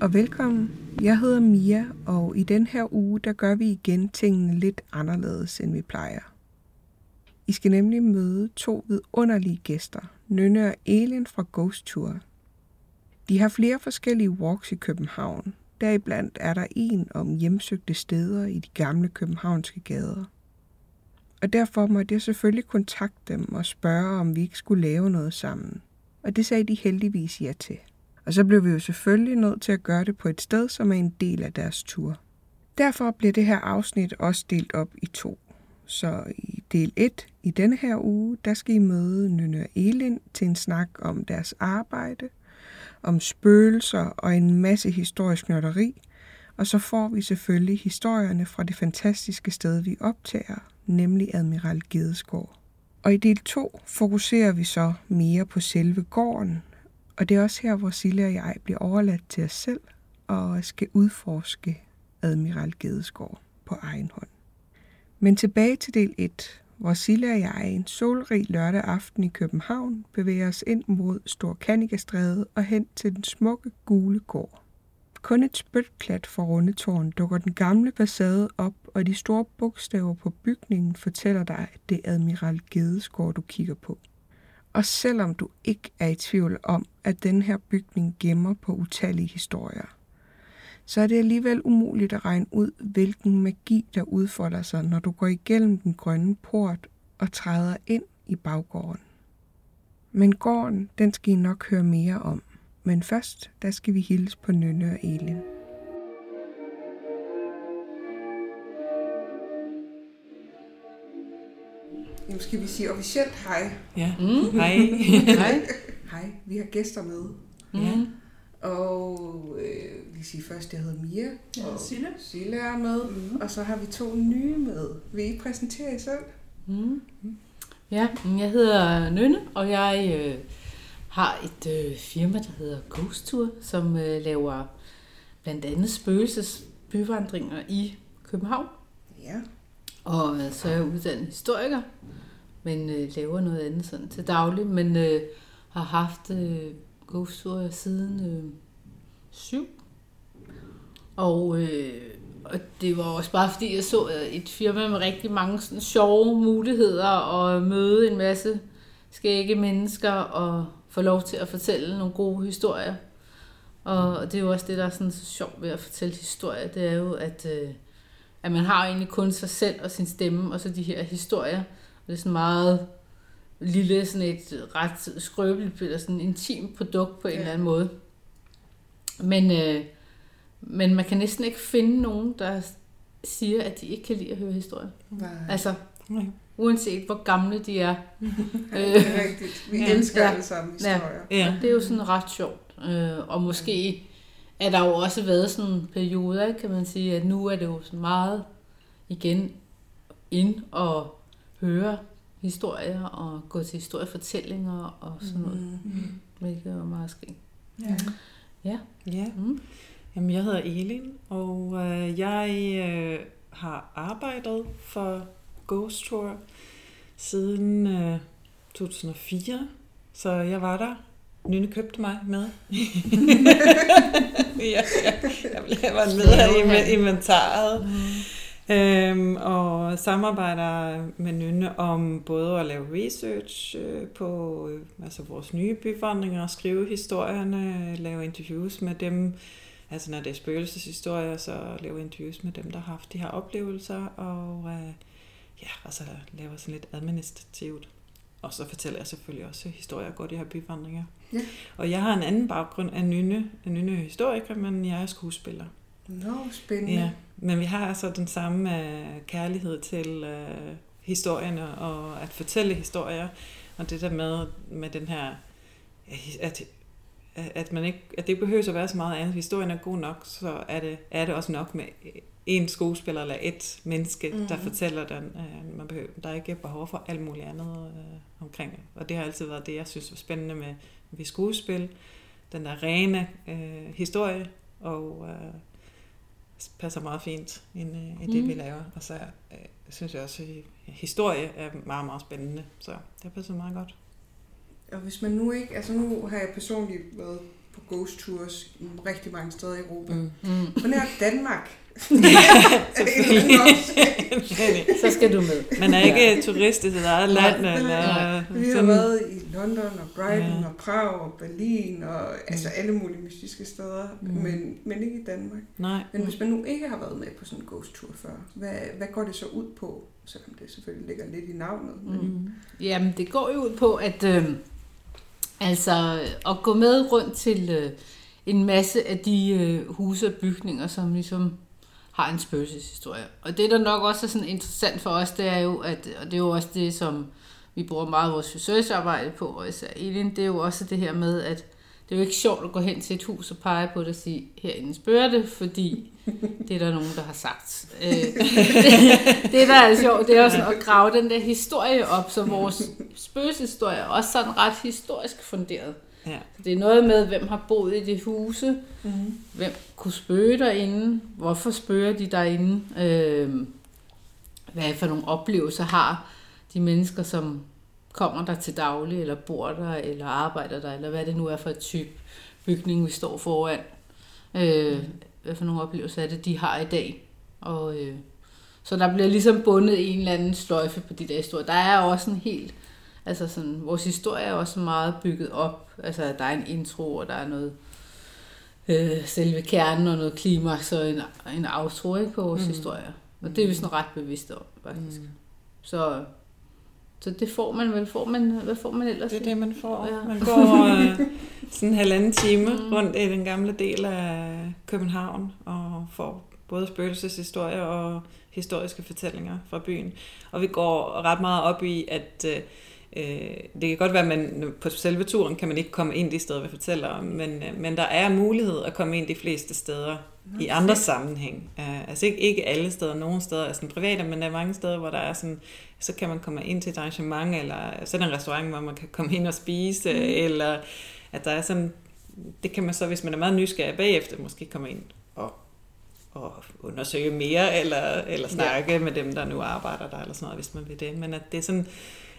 og velkommen. Jeg hedder Mia, og i den her uge, der gør vi igen tingene lidt anderledes, end vi plejer. I skal nemlig møde to vidunderlige gæster, Nynne og Elin fra Ghost Tour. De har flere forskellige walks i København. Deriblandt er der en om hjemsøgte steder i de gamle københavnske gader. Og derfor måtte jeg selvfølgelig kontakte dem og spørge, om vi ikke skulle lave noget sammen. Og det sagde de heldigvis ja til. Og så blev vi jo selvfølgelig nødt til at gøre det på et sted, som er en del af deres tur. Derfor bliver det her afsnit også delt op i to. Så i del 1 i denne her uge, der skal I møde Nynne og Elin til en snak om deres arbejde, om spøgelser og en masse historisk nørderi. Og så får vi selvfølgelig historierne fra det fantastiske sted, vi optager, nemlig Admiral Gedesgård. Og i del 2 fokuserer vi så mere på selve gården, og det er også her, hvor Silje og jeg bliver overladt til os selv og skal udforske Admiral Gedesgård på egen hånd. Men tilbage til del 1, hvor Silje og jeg en solrig lørdag aften i København bevæger os ind mod Stor og hen til den smukke gule gård. Kun et spytklat for rundetårn dukker den gamle facade op, og de store bogstaver på bygningen fortæller dig, at det er Admiral Gedesgård, du kigger på. Og selvom du ikke er i tvivl om, at den her bygning gemmer på utallige historier, så er det alligevel umuligt at regne ud, hvilken magi der udfolder sig, når du går igennem den grønne port og træder ind i baggården. Men gården, den skal I nok høre mere om. Men først, der skal vi hilse på Nynne og Elin. Jamen, skal vi sige officielt hej? Ja, Mm. hej. Hej. Hej, vi har gæster med. Ja. Og øh, vi siger først, at jeg hedder Mia. Hedder og Sille. Sille er med. Mm. Og så har vi to nye med. Vil I præsentere jer selv? Mm. Ja, jeg hedder Nynne, og jeg øh, har et øh, firma, der hedder Ghost Tour, som øh, laver blandt andet spøgelsesbyvandringer i København. Ja. Og øh, så er jeg uddannet historiker, men øh, laver noget andet sådan til daglig, men øh, har haft øh, Ghost Tour siden øh, syv. Og, øh, og det var også bare fordi, jeg så øh, et firma med rigtig mange sådan, sjove muligheder og møde en masse skægge mennesker og få lov til at fortælle nogle gode historier. Og det er jo også det, der er sådan så sjovt ved at fortælle historier, det er jo, at, øh, at man har jo egentlig kun sig selv og sin stemme, og så de her historier. Og det er sådan meget lille, sådan et ret skrøbeligt, eller sådan intimt produkt på en Ja. eller anden måde. Men, øh, men man kan næsten ikke finde nogen, der siger, at de ikke kan lide at høre historier. Nej. Altså, Nej. uanset hvor gamle de er. det er rigtigt. Vi Ja. elsker Ja. alle sammen historier. Ja. Og det er jo sådan ret sjovt. Øh, og måske er der jo også været sådan en periode, kan man sige, at nu er det jo sådan meget igen ind og høre historier og gå til historiefortællinger og sådan noget, Mm. hvilket er meget skægt. Ja. Ja. ja. Mm. Jamen, jeg hedder Elin, og øh, jeg øh, har arbejdet for Ghost Tour siden øh, 2004, så jeg var der. Nynne købte mig med. ja, ja, jeg, jeg var med her i inventaret. Øhm, og samarbejder med Nynne om både at lave research øh, på øh, altså vores nye byvandringer, skrive historierne, lave interviews med dem, altså når det er spøgelseshistorier, så lave interviews med dem, der har haft de her oplevelser, og øh, ja, og så laver sådan lidt administrativt. Og så fortæller jeg selvfølgelig også historier går de her byvandringer. Ja. Og jeg har en anden baggrund af Nynne. Nynne er historiker, men jeg er skuespiller. Nå, spændende. Ja, men vi har altså den samme øh, kærlighed til øh, historierne og at fortælle historier. Og det der med, med den her, at at, man ikke, at det ikke behøver at være så meget andet. Historien er god nok, så er det, er det også nok med en skuespiller eller et menneske, mm. der fortæller den. Øh, man behøver, der er ikke behov for alt muligt andet øh, omkring det. Og det har altid været det, jeg synes var spændende med, med skuespil. Den der rene øh, historie, og øh, passer meget fint ind øh, i det, mm. vi laver. Og så øh, synes jeg også, at historie er meget, meget spændende. Så det passer meget godt. Og hvis man nu ikke, altså nu har jeg personligt været på ghost tours rigtig mange steder i Europa. Mm. Mm. Men er Danmark. så skal du med. Man er ikke ja. turist i sit eget land. Nej, eller, nej. Vi har været i London og Brighton ja. og Prag og Berlin og mm. altså alle mulige mystiske steder, mm. men, men ikke i Danmark. Nej. Men hvis man nu ikke har været med på sådan en ghost tour før, hvad, hvad går det så ud på? Selvom det selvfølgelig ligger lidt i navnet. Men... Mm. Jamen det går jo ud på, at øh, Altså at gå med rundt til øh, en masse af de øh, huse og bygninger, som ligesom har en spøgelseshistorie. Og det, der nok også er sådan interessant for os, det er jo, at, og det er jo også det, som vi bruger meget vores researcharbejde på, og især Elin, det er jo også det her med, at det er jo ikke sjovt at gå hen til et hus og pege på det og sige, herinde spørger det, fordi det er der nogen, der har sagt. Øh, det, det, der er sjovt, det er også at grave den der historie op, så vores spøgelseshistorie er også sådan ret historisk funderet. Ja. Det er noget med, hvem har boet i det huse, mm. hvem kunne spøge derinde, hvorfor spørger de derinde, øh, hvad for nogle oplevelser har de mennesker, som kommer der til daglig, eller bor der, eller arbejder der, eller hvad det nu er for et type bygning, vi står foran. Øh, hvad for nogle oplevelser er det, de har i dag. Og, øh, så der bliver ligesom bundet en eller anden sløjfe på de der historier. Der er også en helt, altså sådan, vores historie er også meget bygget op. Altså der er en intro, og der er noget, øh, selve kernen og noget klimaks og en, en outro ikke, på vores mm. historie. Og det er vi sådan ret bevidste om, faktisk. Mm. Så så det får man, hvad får man, hvad får man ellers? Det er det, man får. Ja. Man går øh, sådan en halvanden time mm. rundt i den gamle del af København og får både spøgelseshistorier og historiske fortællinger fra byen. Og vi går ret meget op i, at øh, øh det kan godt være, at man på selve turen kan man ikke komme ind de steder, vi fortæller om, men, øh, men der er mulighed at komme ind de fleste steder okay. i andre sammenhæng. Uh, altså ikke, ikke alle steder, nogle steder er sådan private, men der er mange steder, hvor der er sådan så kan man komme ind til et arrangement, eller så er der en restaurant, hvor man kan komme ind og spise, mm. eller at der er sådan, det kan man så, hvis man er meget nysgerrig bagefter, måske komme ind og, og undersøge mere, eller, eller snakke ja. med dem, der nu arbejder der, eller sådan noget, hvis man vil det. Men at det er sådan,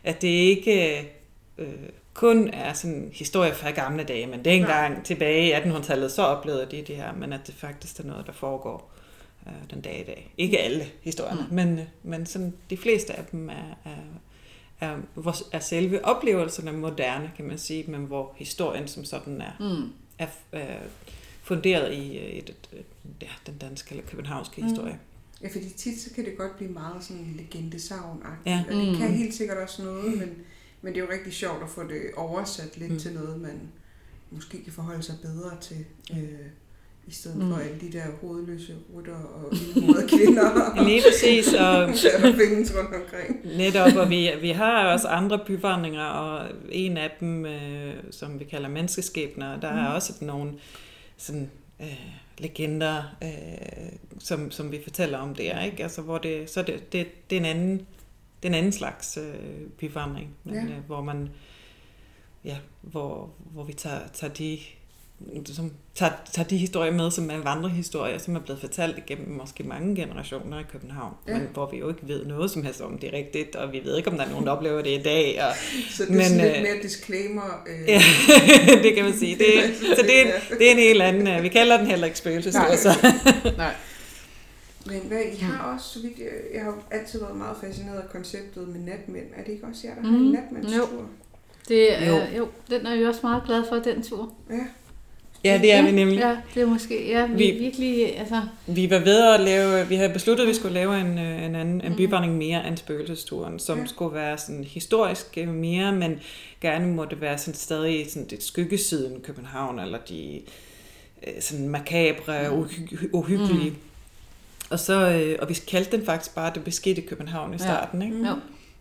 at det ikke øh, kun er sådan historie fra gamle dage, men det er engang ja. tilbage i 1800-tallet, så oplevede de det her, men at det faktisk er noget, der foregår øh, den dag i dag. Ikke alle historierne, mm. men, øh, men sådan, de fleste af dem er, er, er, er selve oplevelserne moderne, kan man sige, men hvor historien som sådan er, mm. er, er funderet i et, et, et, ja, den danske eller københavnske mm. historie. Ja, fordi tit så kan det godt blive meget sådan legendesavn ja. og det kan mm. helt sikkert også noget, men, men det er jo rigtig sjovt at få det oversat lidt mm. til noget, man måske kan forholde sig bedre til. Øh, i stedet mm. for alle de der hovedløse rutter og indhovedede kvinder. Lige præcis. Og der findes rundt omkring. Netop, og vi, vi har også andre byvandringer, og en af dem, øh, som vi kalder menneskeskæbner, der mm. er også nogle sådan, øh, legender, øh, som, som vi fortæller om der, ikke? Altså, hvor det, så det, det, det er en anden, det er en anden slags øh, byvandring, men, ja. øh, hvor man ja, hvor, hvor vi tager, tager de som tager, tager de historier med, som er vandrehistorier, som er blevet fortalt igennem måske mange generationer i København, ja. men hvor vi jo ikke ved noget som helst om det er rigtigt, og vi ved ikke, om der er nogen, der oplever det i dag. Og, så det er men, sådan lidt øh, mere disclaimer? Øh. Ja, det kan man sige. Det, så det er, det er en helt anden, øh, vi kalder den heller ikke spøgelseshistorie. Så. Nej. Men hvad, I har også, så vidt jeg, jeg har altid været meget fascineret af konceptet med natmænd. Er det ikke også jer, der mm. har en mhm. natmandstur? Jo. Det er, jo. jo, den er vi også meget glad for, den tur. Ja. Ja, det er vi nemlig. Ja, det er måske, ja, vi, vi virkelig, altså... Vi var ved at lave, vi havde besluttet, at vi skulle lave en, øh, en anden, en mm. byvandring mere end spøgelsesturen, som ja. skulle være sådan historisk øh, mere, men gerne måtte være sådan stadig sådan det skyggesiden København, eller de øh, sådan makabre, mm. uhy- uhyggelige. Mm. Og, så, og vi kaldte den faktisk bare Det beskidte København i starten, ja. ikke? Jo.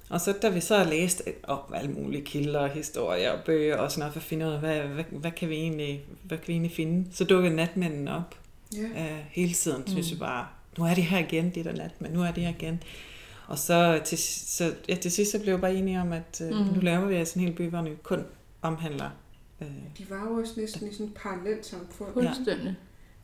Og så da vi så har læst om alle mulige kilder og historier og bøger og sådan noget, for at finde ud af, hvad, hvad, hvad, kan vi egentlig, hvad kan vi egentlig finde, så dukkede natmænden op Ja. øh, hele tiden, mm. synes jeg bare, nu er det her igen, det der natmænd, nu er det her igen. Og så til, så, ja, til sidst så blev jeg bare enige om, at øh, Mm. nu laver vi altså en hel by, hvor den kun omhandler øh, De var jo også næsten i sådan et parallelt samfund. Fuldstændig.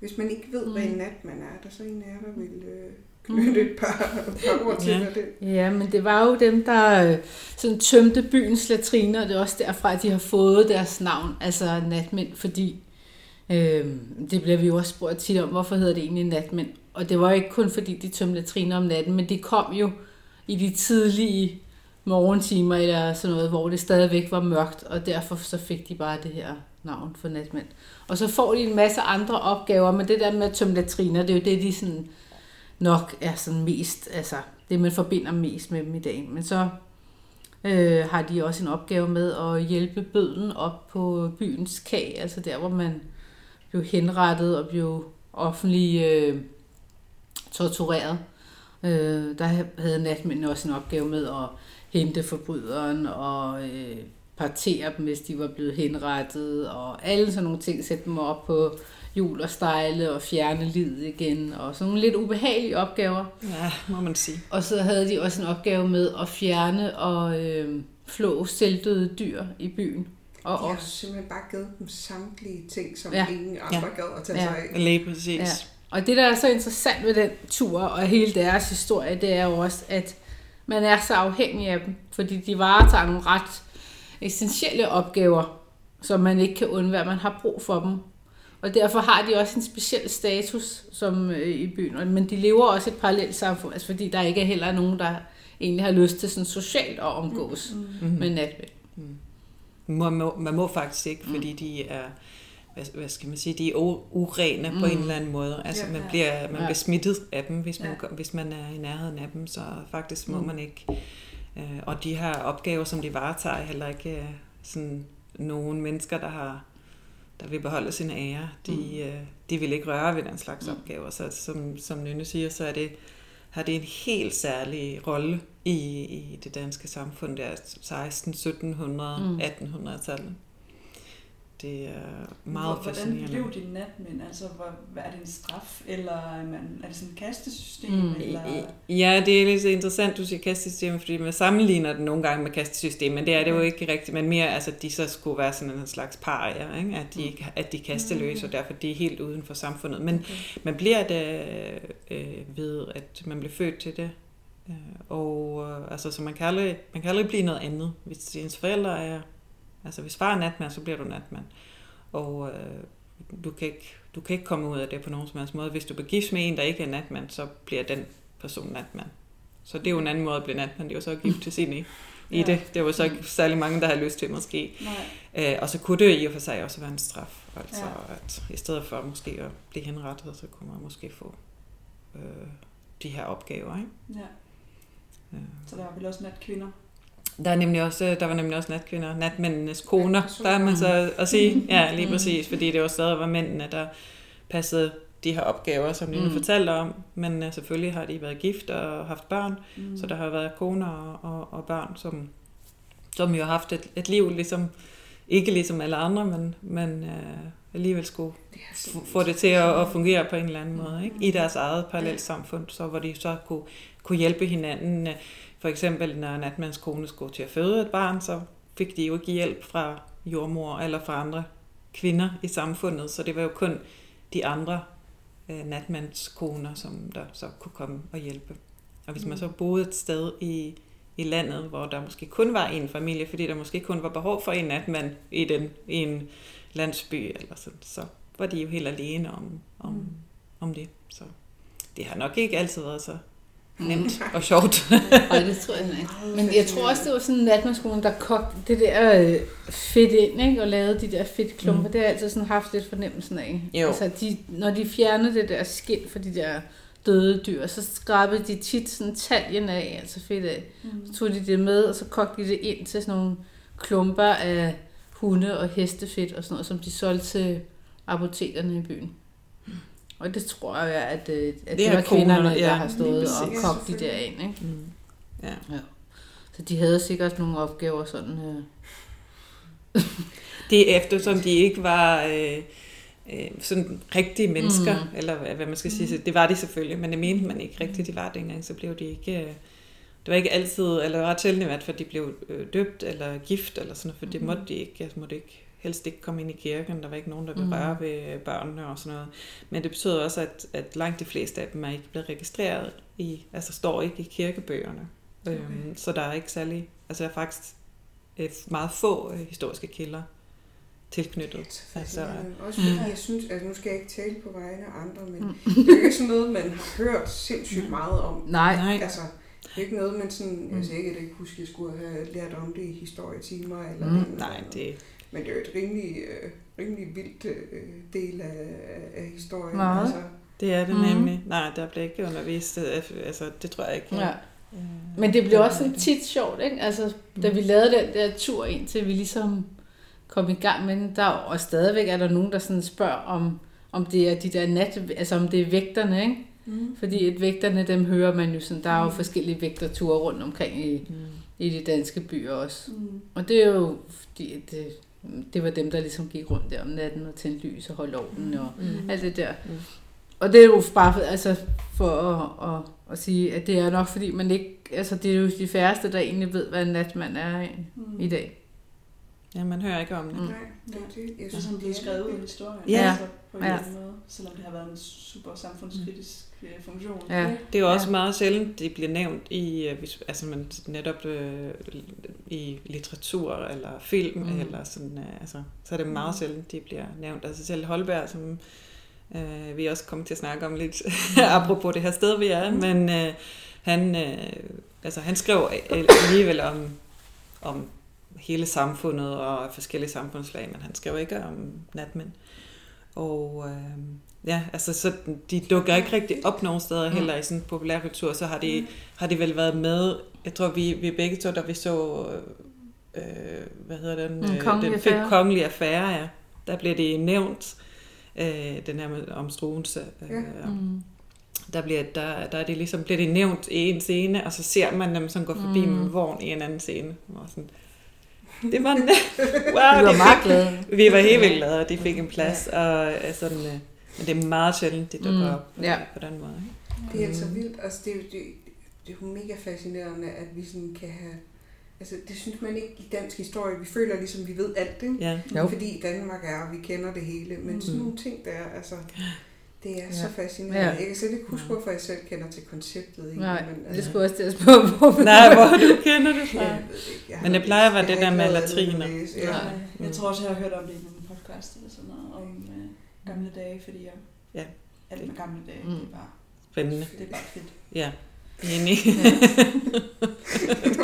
Hvis man ikke ved, hvad Mm. en natmand er, der er så en af jer, der vil øh, knytte et par, par ord til, Ja. det Ja, men det var jo dem, der øh, sådan tømte byens latriner, og det er også derfra, at de har fået deres navn, altså natmænd, fordi øh, det bliver vi jo også spurgt tit om, hvorfor hedder det egentlig natmænd? Og det var jo ikke kun fordi, de tømte latriner om natten, men de kom jo i de tidlige morgentimer eller sådan noget, hvor det stadigvæk var mørkt, og derfor så fik de bare det her navn for natmænd. Og så får de en masse andre opgaver, men det der med at tømme latriner, det er jo det, de sådan nok er sådan mest, altså det man forbinder mest med dem i dag. Men så øh, har de også en opgave med at hjælpe bøden op på byens kag, altså der, hvor man blev henrettet og blev offentlig øh, tortureret. Øh, der havde natmændene også en opgave med at hente forbryderen og øh, partere dem, hvis de var blevet henrettet, og alle sådan nogle ting, sætte dem op på hjul og stejle og fjerne livet igen, og sådan nogle lidt ubehagelige opgaver. ja, må man sige. Og så havde de også en opgave med at fjerne og øh, flå selvdøde dyr i byen. Og De har også, simpelthen bare givet dem samtlige ting, som ja. ingen andre Ja. gad at tage Ja. sig af. Lige præcis. ja. Og det, der er så interessant ved den tur og hele deres historie, det er jo også, at man er så afhængig af dem, fordi de varetager nogle ret essentielle opgaver, som man ikke kan undvære. Man har brug for dem. Og derfor har de også en speciel status som øh, i byen. Men de lever også et parallelt samfund, altså fordi der ikke er heller nogen, der egentlig har lyst til sådan socialt at omgås mm. med natmænd. Man må, man må faktisk ikke, fordi de er, hvad, hvad skal man sige, de er urene mm. på en eller anden måde. Altså Ja. man bliver, man Ja. bliver smittet af dem, hvis man, Ja. hvis man er i nærheden af dem, så faktisk må Mm. mm. man ikke. Øh, og de her opgaver, som de varetager, er heller ikke øh, sådan nogen mennesker, der har der vil beholde sin ære. De, mm. øh, de vil ikke røre ved den slags Mm. opgaver. Så som, som Nynne siger, så er det, har det en helt særlig rolle i, i det danske samfund. Det er 16, 1700, Mm. mm. 1800-tallet. Det er meget Hvordan fascinerende. blev de natmænd? Altså, hvor, hvad, er det en straf, eller er, man, er det sådan et kastesystem? Mm. Eller? Ja, det er lidt interessant, du siger kastesystem, fordi man sammenligner det nogle gange med kastesystem, men det er det jo ikke rigtigt, men mere, altså, de så skulle være sådan en slags parier, ikke? At, de, ikke- at de er kasteløse, og derfor de er helt uden for samfundet. Men Okay. man bliver det øh, ved, at man bliver født til det, øh, og øh, altså, så man kan, aldrig, man kan aldrig blive noget andet. Hvis ens forældre er, altså hvis far er natmand, så bliver du natmand. Og øh, du, kan ikke, du kan ikke komme ud af det på nogen som helst måde. Hvis du begifts med en, der ikke er natmand, så bliver den person natmand. Så det er jo en anden måde at blive natmand. Det er jo så at gifte sig ind i, i Ja. det. Det er jo så ikke særlig mange, der har lyst til måske. Nej. Øh, og så kunne det i og for sig også være en straf. Altså Ja. at i stedet for måske at blive henrettet, så kunne man måske få øh, de her opgaver. Ikke? Ja. Øh. Så der er vel også natkvinder. Der, er nemlig også, der var nemlig også natkvinder, natmændenes koner, der er man så at sige. Ja, lige Mm. præcis, fordi det var stadig var mændene, der passede de her opgaver, som Line Mm. mm. fortalte om. Men uh, selvfølgelig har de været gift og haft børn, Mm. mm. så der har været koner og, og, og børn, som, som jo har haft et, et liv, ligesom, ikke ligesom alle andre, men, men uh, alligevel skulle Det få det til at, at fungere på en eller anden måde, ikke? i deres eget parallelt samfund, så hvor de så kunne, kunne hjælpe hinanden. For eksempel, når natmands kone skulle til at føde et barn, så fik de jo ikke hjælp fra jordmor eller fra andre kvinder i samfundet, så det var jo kun de andre øh, natmandskoner, som der så kunne komme og hjælpe. Og hvis man så boede et sted i, i landet, hvor der måske kun var en familie, fordi der måske kun var behov for en natmand i, den, i en landsby, eller sådan, så var de jo helt alene om, om, Mm. om det. Så det har nok ikke altid været så nemt og sjovt. Nej, det tror jeg ikke. Men jeg tror også, det var sådan en natmandskole, der kogte det der øh, fedt ind, ikke? og lavede de der fedtklumper. Mm. Det har jeg altid sådan haft lidt fornemmelsen af. Jo. Altså, de, når de fjernede det der skind for de der døde dyr, så skrabede de tit sådan taljen af, altså fedt af. Mm. Så tog de det med, og så kogte de det ind til sådan nogle klumper af hunde- og hestefedt og sådan noget, som de solgte til apotekerne i byen. Og det tror jeg, at, øh, at det, Det det var kvinderne, der ja, har stået og kogt de der ind. Ikke? Mm. Ja. Så de havde sikkert nogle opgaver sådan... Øh, Det er eftersom de ikke var øh, øh, sådan rigtige mennesker, mm. eller hvad, hvad man skal sige. Så Det var de selvfølgelig, men det mente man ikke rigtigt, de var dengang. Så blev de ikke... Øh, det var ikke altid, eller ret sjældent i hvert fald, de blev øh, døbt eller gift eller sådan noget, for det måtte de ikke. Jeg måtte ikke helst ikke komme ind i kirken. Der var ikke nogen, der ville Mm. røre ved børnene og sådan noget. Men det betyder også, at, at langt de fleste af dem er ikke blevet registreret i, altså står ikke i kirkebøgerne. Okay. Øhm, så der er ikke særlig, altså der er faktisk øh, meget få øh, historiske kilder tilknyttet. Altså, Fascinerende. Også fordi jeg synes, at nu skal jeg ikke tale på vegne af andre, men det er jo ikke sådan noget, man har hørt sindssygt meget om. nej, nej, Altså, det er ikke noget, man sådan, Mm. altså ikke, at jeg ikke huske, at jeg skulle have lært om det i historietimer eller Mm. noget. nej, det, Men det er jo et rimelig, øh, rimelig vildt øh, del af, af historien. Meget. Altså, det er det Mhm. nemlig. Nej, der bliver ikke undervist. øh, Altså, det tror jeg ikke. ja. Øh, Men det blev også sådan tit sjovt, ikke? Altså, da vi lavede den der tur ind til, vi ligesom kom i gang med den, der er, og stadigvæk er der nogen, der sådan spørger, om, om det er de der nat, altså om det er vægterne, ikke? mm. Fordi et vægterne, dem hører man jo sådan, der er jo forskellige vægterture rundt omkring i, Mm. i de danske byer også. Mm. Og det er jo, fordi at det, det var dem, der ligesom gik rundt der om natten og tændte lys og holdt orden og Mm. alt det der. Mm. Og det er jo bare for, altså, for at, at, at sige, at det er nok fordi man ikke, altså det er jo de færreste, der egentlig ved, hvad en natmand er i, Mm. i dag. Ja, man hører ikke om det. Mm. Nej, det er det. Jeg synes, sådan, det er skrevet ud i historien. Ja. Altså, på en Ja. eller anden måde. Selvom det har været en super samfundskritisk øh, funktion. Ja. Det er jo også Ja. meget sjældent, det bliver nævnt i, øh, altså man netop øh, i litteratur eller film, Mm. mm. eller sådan, øh, altså, så er det meget sjældent, de bliver nævnt. Altså selv Holberg, som øh, vi også kommer til at snakke om lidt, apropos det her sted, vi er, men øh, han, øh, altså, han skrev alligevel om, om hele samfundet og forskellige samfundslag, men han skrev ikke om natmænd. Og øh, ja, altså så de dukker ikke rigtig op nogen steder Mm. heller i sådan populærkultur, så har de, har de vel været med, jeg tror vi, vi begge to, da vi så, øh, hvad hedder den, Mm, øh, Kongelig den fik Affære. kongelige affære, ja. Der blev det nævnt, øh, den her med, om Struense. Øh, Ja. ja. Mm. Der, bliver, der, der er det ligesom, bliver det nævnt i en scene, og så ser man dem, som går forbi Mm. mm. med vogn i en anden scene. Og sådan, det var, wow, Vi var de fik, vi var helt vildt glade, at de fik en plads. Og, øh, sådan, øh, men det er meget sjældent, de dukker Mm, op ja. på den måde. Ikke? Det er altså vildt. Altså, det, er jo- det, det er jo mega fascinerende, at vi sådan kan have... Altså, det synes man ikke i dansk historie. Vi føler ligesom, vi ved alt, ikke? Ja. Jo. Fordi Danmark er, og vi kender det hele. Men sådan Mm. nogle ting, der er, altså... Det er Ja. så fascinerende. Ja. Jeg kan slet ikke huske, hvorfor jeg selv kender til konceptet. Ikke? Nej, men, det altså, skulle også til at spørge, hvor Nej, hvor du kender det fra. jeg det. Jeg Men det plejer at være det der med latriner. Ja. Ja. Jeg tror også, jeg har hørt om det i nogle podcast eller sådan noget, om øh, gamle dage, fordi jeg, Ja. alt med gamle dage, Mm. det, er bare, Spændende. det er bare fedt. Ja, enig.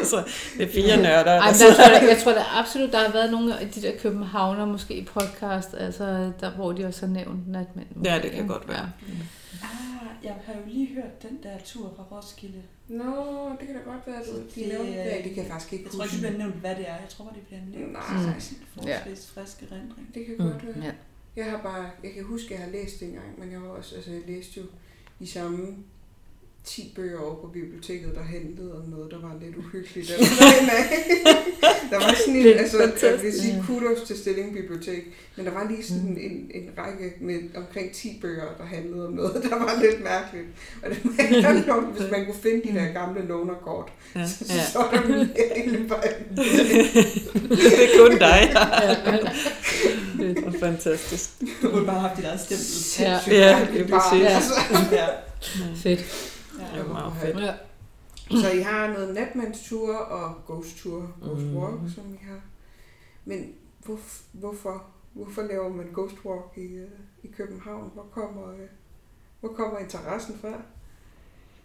så det er fire nørder. Ej, der der, sidder- tror jeg, jeg tror da absolut, der har været nogle af de der københavner måske i podcast, altså der, hvor de også har nævnt natmænd. Ja, det kan godt være. Ah, jeg har jo lige hørt den der tur fra Roskilde. Nå, det kan da godt være, at de det- nævnte det. Det kan jeg faktisk ikke Jeg tror ikke, det huske. bliver nævnt, hvad det er. Jeg tror, det bliver nævnt. Nej. Er en forholdsvis frisk erindring. Det kan Mm. godt være. Ja. Jeg har bare, jeg kan huske, at jeg har læst det engang, men jeg har også, altså jeg læste jo de samme 10 bøger over på biblioteket, der handlede om noget, der var lidt uhyggeligt. Eller sådan, der var sådan en, er altså, jeg vil sige kudos til Stilling Bibliotek, men der var lige sådan en, en række med omkring 10 bøger, der handlede om noget, der var lidt mærkeligt. Og det love, hvis man kunne finde de der gamle lonerkort, Ja. så, Ja. så er der hele vejen. det er kun dig. Det var fantastisk. Du burde bare have haft dit eget stempel. Ja. Ja, det er Bare, præcis. Ja. Fedt. Det var meget fedt. Ja. Så I har noget natmandstur og ghost-tour, ghost Mhm. walk, som I har. Men hvor, hvorfor, hvorfor laver man ghost walk i, øh, i København? Hvor kommer, øh, hvor kommer interessen fra?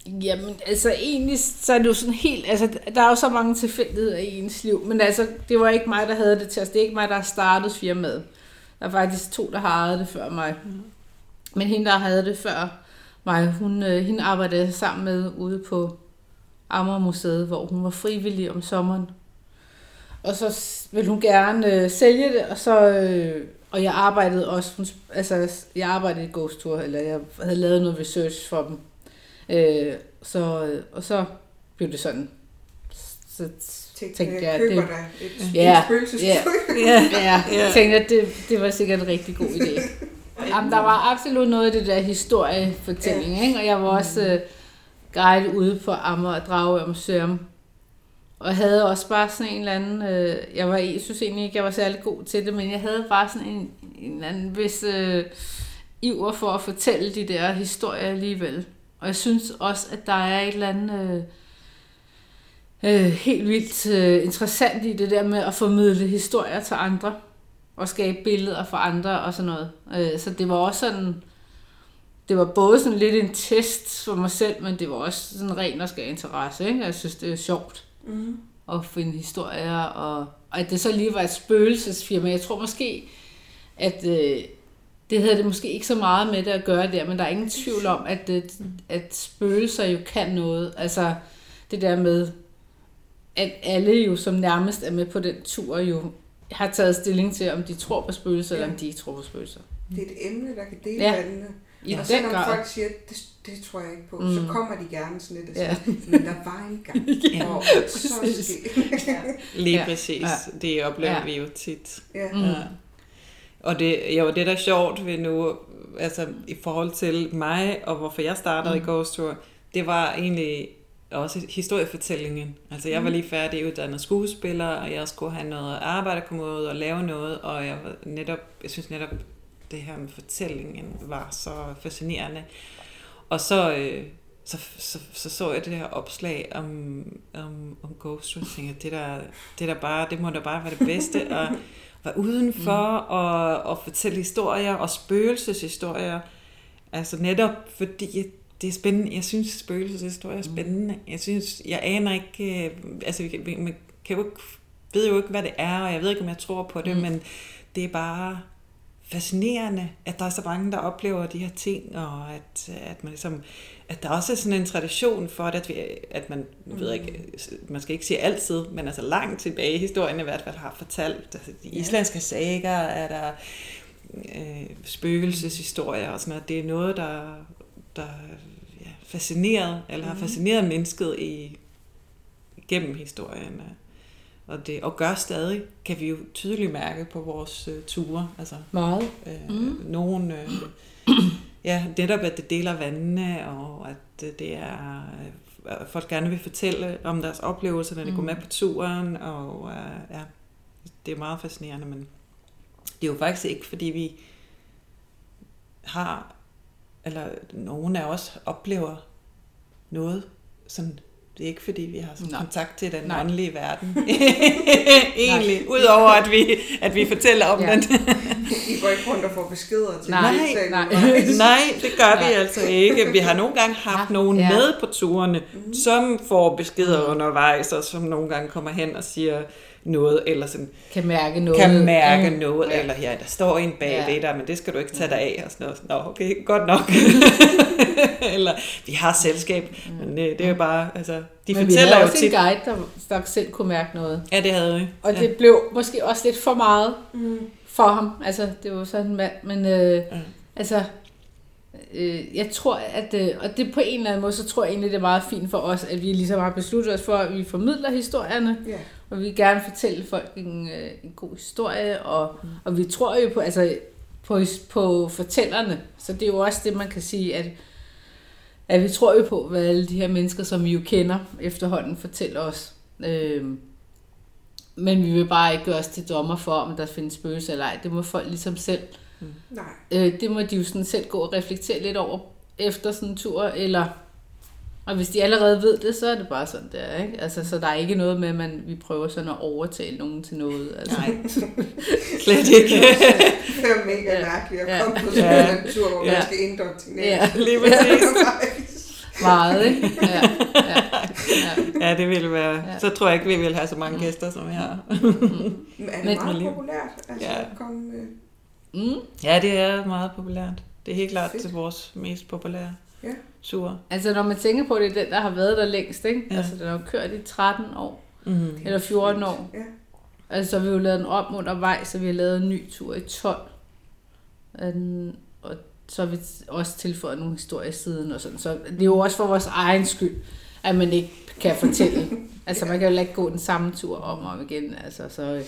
Jamen, altså egentlig, så er det jo sådan helt, altså der er jo så mange tilfældigheder i ens liv, men altså, det var ikke mig, der havde det til os. Det er ikke mig, der har startet firmaet. Der er faktisk to, der har ejet det før mig. Men hende, der havde det før mig, hun, øh, hende arbejdede jeg sammen med ude på Amager Museet, hvor hun var frivillig om sommeren. Og så ville hun gerne øh, sælge det, og så... Øh, og jeg arbejdede også, hun, altså jeg arbejdede i Ghost Tour, eller jeg havde lavet noget research for dem. Øh, så, øh, og så blev det sådan, så Tænk, tænkte jeg jeg, det, dig et, Ja, ja, ja, Ja. jeg tænkte, at det, det var sikkert en rigtig god idé. Jamen, der var absolut noget af det der historiefortælling, ikke? og jeg var også øh, guide ude på Amager Drage Museum, og havde også bare sådan en eller anden, øh, jeg var jeg synes egentlig ikke, jeg var særlig god til det, men jeg havde bare sådan en, en eller anden vis øh, iver for at fortælle de der historier alligevel. Og jeg synes også, at der er et eller andet øh, øh, helt vildt øh, interessant i det der med at formidle historier til andre, og skabe billeder for andre og sådan noget. Øh, så det var også sådan, det var både sådan lidt en test for mig selv, men det var også sådan ren og skær interesse. Ikke? Jeg synes, det er sjovt Mm. at finde historier, og, og at det så lige var et spøgelsesfirma. Jeg tror måske, at øh, det havde det måske ikke så meget med det at gøre der, men der er ingen tvivl om, at, det, at spøgelser jo kan noget. Altså det der med, at alle jo som nærmest er med på den tur jo har taget stilling til, om de tror på spøgelser, ja. eller om de ikke tror på spøgelser. Det er et emne, der kan dele Ja. ja. vandene. I og selvom grad. folk siger, det, det tror jeg ikke på, Mm. så kommer de gerne sådan lidt og Ja. siger, men der var en gang, Ja, hvor så skete. ja. Lige Ja. præcis. Ja. Det oplever Ja. vi jo tit. ja. Mm. Ja. Og det, jo, det der er sjovt ved nu, altså i forhold til mig, og hvorfor jeg startede mm. i Ghost Tour, det var egentlig også historiefortællingen. Altså jeg var lige færdig uddannet skuespiller, og jeg skulle have noget arbejde at komme ud og lave noget, og jeg var netop, jeg synes netop, det her med fortællingen var så fascinerende. Og så, øh, så, så, så, så jeg det her opslag om, om, om Ghost og tænkte, det der, det der bare, det må da bare være det bedste, og være udenfor Mm. og, og fortælle historier og spøgelseshistorier. Altså netop fordi det er spændende. Jeg synes, spøgelseshistorier er spændende. Jeg synes, jeg aner ikke, øh, altså vi kan- vi- man kan jo ikke, ved jo ikke, hvad det er, og jeg ved ikke, om jeg tror på det, Mm. mm. men det er bare fascinerende, at der er så mange, der oplever de her ting, og at, at man ligesom, at der også er sådan en tradition for det, at, vi, at man, nu ved jeg ikke, man skal ikke sige altid, men altså langt tilbage i historien i hvert fald har fortalt, altså de Ja. islandske sager er der øh, spøgelseshistorier og sådan noget, det er noget, der, der fascineret, eller har Mhm. fascineret mennesket i, gennem historien. Og det og gør stadig, kan vi jo tydeligt mærke på vores øh, ture. Altså, Meget. øh, Mhm. mm. nogen, øh, ja, netop at det deler vandene, og at øh, det er, øh, folk gerne vil fortælle om deres oplevelser, når de Mm. går med på turen, og øh, ja, det er meget fascinerende, men det er jo faktisk ikke, fordi vi har, eller nogen af os oplever noget sådan det er ikke fordi, vi har sådan Nej. kontakt til den Nej. åndelige verden. Egentlig. Udover at vi, at vi fortæller om Ja. den. I går ikke rundt og får beskeder til Nej, nej. Nej, det gør vi altså ikke. Vi har nogle gange haft Ja. nogen Ja. med på turene, som får beskeder undervejs, og som nogle gange kommer hen og siger noget, eller sådan, Kan mærke noget. kan mærke Mm. noget, Ja. eller ja, der står en bag Ja. ved dig, men det skal du ikke tage dig af, og sådan noget. Nå, okay, godt nok. eller, vi har selskab, men det, det er jo bare, altså, de Mm. Men vi fortæller havde jo også tit. en guide, der, der selv kunne mærke noget. Ja, det havde vi. Og ja. det blev måske også lidt for meget Mm. for ham. Altså, det var sådan en mand. Men øh, Ja. altså, øh, jeg tror, at... Øh, og det på en eller anden måde, så tror jeg egentlig, det er meget fint for os, at vi ligesom har besluttet os for, at vi formidler historierne. Ja. Og vi vil gerne fortælle folk en, øh, en god historie. Og, mm. og vi tror jo på, altså, på, på fortællerne. Så det er jo også det, man kan sige, at at vi tror jo på, hvad alle de her mennesker, som vi jo kender efterhånden, fortæller os. Øhm, men vi vil bare ikke gøre os til dommer for, om der findes spøgelser eller ej. Det må folk ligesom selv. Nej. Øh, det må de jo sådan selv gå og reflektere lidt over efter sådan en tur, eller og hvis de allerede ved det, så er det bare sådan der, ikke? Altså, så der er ikke noget med, at man, vi prøver sådan at overtale nogen til noget. Altså. Nej, slet ikke. Det er mega mærkeligt at Ja. komme på sådan Ja. en tur, hvor Ja. man skal indoktrinere. Ja, Lige præcis. meget, ikke? Ja, ja, ja. Ja, det ville være. Ja. Så tror jeg ikke, vi vil have så mange gæster, som vi har. Men er det Men- meget populært? Altså Ja. at komme... øh, Mm. Ja, det er meget populært. Det er helt klart Fedt. til vores mest populære Ja. Tur. Altså, når man tænker på det, er den, der har været der længst, ikke? Ja. Ja. Altså, den har kørt i 13 år, Mm. eller 14 år. Ja. Altså, så har vi jo lavet den om undervejs, så vi har lavet en ny tur i 12. Um, og så har vi også tilføjet nogle historier siden og sådan. Så det er jo også for vores egen skyld. at man ikke kan fortælle. altså man kan jo ikke gå den samme tur om og om igen. Altså, så, øh,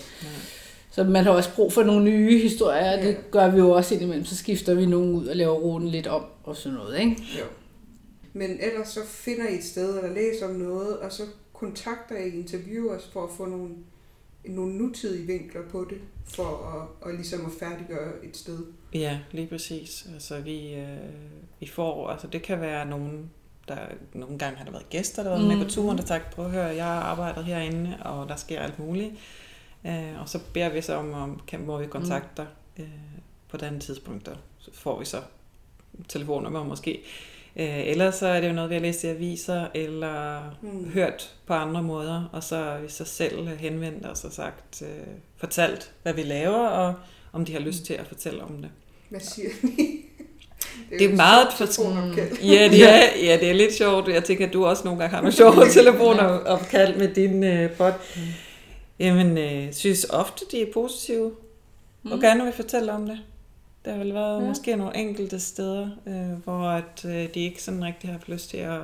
så man har også brug for nogle nye historier, og det gør vi jo også indimellem. Så skifter vi nogen ud og laver ruten lidt om og sådan noget. Ikke? Jo. Men ellers så finder I et sted, eller læser om noget, og så kontakter I interviewers for at få nogle, nogle nutidige vinkler på det, for at, og ligesom at færdiggøre et sted. Ja, lige præcis. Altså vi, øh, vi får, altså det kan være nogen, der nogle gange har der været gæster, der har været mm. med på turen, der sagt, prøv at høre, jeg har arbejdet herinde, og der sker alt muligt. Øh, og så beder vi så om, om kan, må vi kontakte dig øh, på den tidspunkt, og så får vi så telefonnummer måske. Øh, ellers så er det jo noget, vi har læst i aviser, eller mm. hørt på andre måder, og så har vi så selv henvendt os og sagt, øh, fortalt, hvad vi laver, og om de har lyst til at fortælle om det. Hvad siger de? Det er, det er meget for ja, det er, ja, det er lidt sjovt. Jeg tænker, at du også nogle gange har nogle sjove telefonopkald med din øh, bot. Mm. Jamen, øh, synes ofte, de er positive, mm. og gerne vil fortælle om det. Der har vel været ja. måske nogle enkelte steder, øh, hvor at, øh, de ikke sådan rigtig har lyst til at...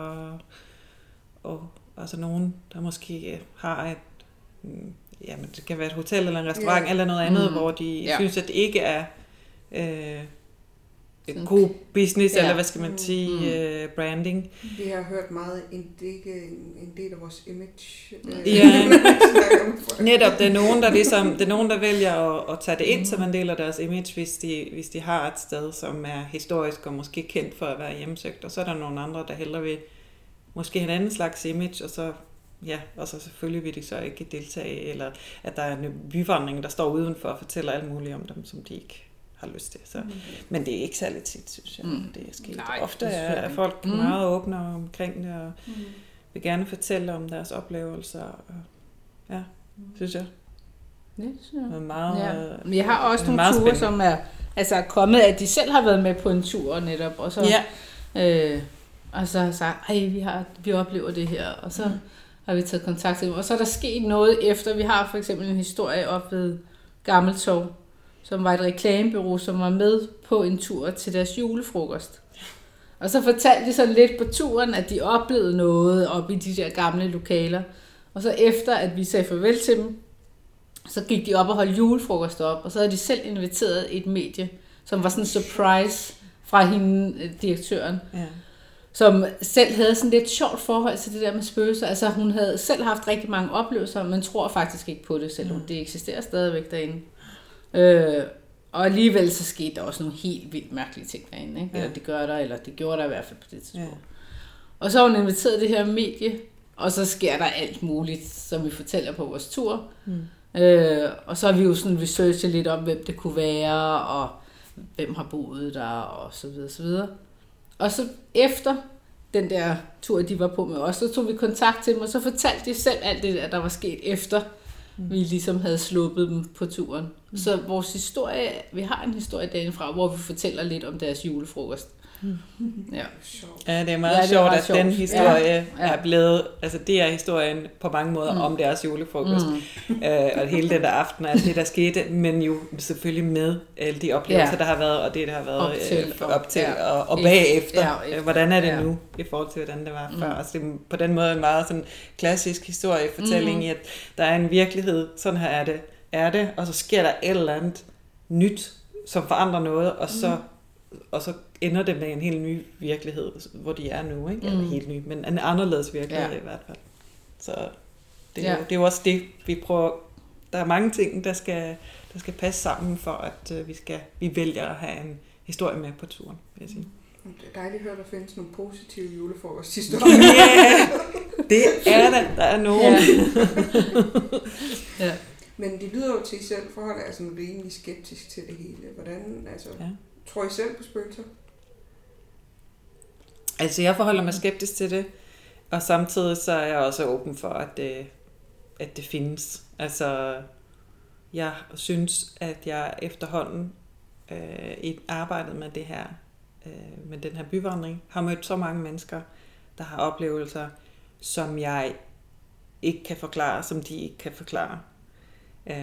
Og, altså nogen, der måske har et... Mm, jamen, det kan være et hotel eller en restaurant ja. eller noget andet, mm. hvor de ja. synes, at det ikke er... Øh, en god business, ja. eller hvad skal man sige, mm. uh, branding. Vi har hørt meget, en, det ikke en, del af vores image. Øh, ja, netop, det er nogen, der, ligesom, det er nogen, der vælger at, at tage det ind mm. som en del af deres image, hvis de, hvis de har et sted, som er historisk og måske kendt for at være hjemsøgt, og så er der nogle andre, der hellere vil måske en anden slags image, og så Ja, og så selvfølgelig vil de så ikke deltage, eller at der er en byvandring, der står udenfor og fortæller alt muligt om dem, som de ikke har lyst til. Så. Mm. Men det er ikke særlig tit, synes jeg, mm. det er sket. Nej, Ofte er, er folk mm. meget åbne omkring det, og mm. vil gerne fortælle om deres oplevelser. Og, ja, mm. synes jeg. Det synes jeg. Meget, ja. Men jeg har også nogle ture, spændende. som er altså, kommet, at de selv har været med på en tur netop, og så, ja. øh, og så har sagt, ej, vi, har, vi oplever det her, og så mm. har vi taget kontakt til dem. Og så er der sket noget efter, vi har for eksempel en historie op ved Gammeltov, som var et reklamebureau, som var med på en tur til deres julefrokost. Og så fortalte de sådan lidt på turen, at de oplevede noget op i de der gamle lokaler. Og så efter, at vi sagde farvel til dem, så gik de op og holdt julefrokost op, og så havde de selv inviteret et medie, som var sådan en surprise fra hende, øh, direktøren. Ja. Som selv havde sådan lidt sjovt forhold til det der med spøgelser. Altså hun havde selv haft rigtig mange oplevelser, men tror faktisk ikke på det, selvom mm. det eksisterer stadigvæk derinde. Øh, og alligevel så skete der også nogle helt vildt mærkelige ting derinde. Ikke? Ja. Eller det gør der, eller det gjorde der i hvert fald på det tidspunkt. Ja. Og så har hun inviteret det her medie, og så sker der alt muligt, som vi fortæller på vores tur. Mm. Øh, og så har vi jo sådan researchet lidt om, hvem det kunne være, og hvem har boet der, og så videre, så videre. Og så efter den der tur, de var på med os, så tog vi kontakt til dem, og så fortalte de selv alt det, der, der var sket efter, mm. vi ligesom havde sluppet dem på turen. Mm. Så vores historie, vi har en historie dagen fra, hvor vi fortæller lidt om deres julefrokost. Mm. Ja. ja, det er meget ja, det sjovt, at sjovt. den historie ja. Ja. er blevet, altså det er historien på mange måder mm. om deres julefrokost, mm. øh, og hele den der aften, alt det der skete, men jo selvfølgelig med alle de oplevelser, ja. der har været, og det der har været op til, øh, op til ja. og, og bagefter. Ja, og efter. Hvordan er det ja. nu, i forhold til hvordan det var mm. før. Altså det er på den måde en meget sådan klassisk historiefortælling mm. i, at der er en virkelighed, sådan her er det, er det, og så sker der et eller andet nyt, som forandrer noget, og så, mm. og så ender det med en helt ny virkelighed, hvor de er nu. Ikke? Mm. Eller helt ny, men en anderledes virkelighed ja. i hvert fald. Så det er, ja. jo, det er jo også det, vi prøver. Der er mange ting, der skal, der skal passe sammen, for at uh, vi, skal, vi vælger at have en historie med på turen, vil jeg sige. Mm. Det er dejligt at høre, at der findes nogle positive julefrokosthistorier. Ja, det er der. Der er nogen. Ja. ja. Men det lyder jo til, at I selv forholder jer sådan rimelig skeptisk til det hele. Hvordan, altså, ja. tror I selv på spøgelser? Altså, jeg forholder mig skeptisk til det, og samtidig så er jeg også åben for, at det, at det findes. Altså, jeg synes, at jeg efterhånden øh, i arbejdet med det her, øh, med den her byvandring, har mødt så mange mennesker, der har oplevelser, som jeg ikke kan forklare, som de ikke kan forklare. Øh,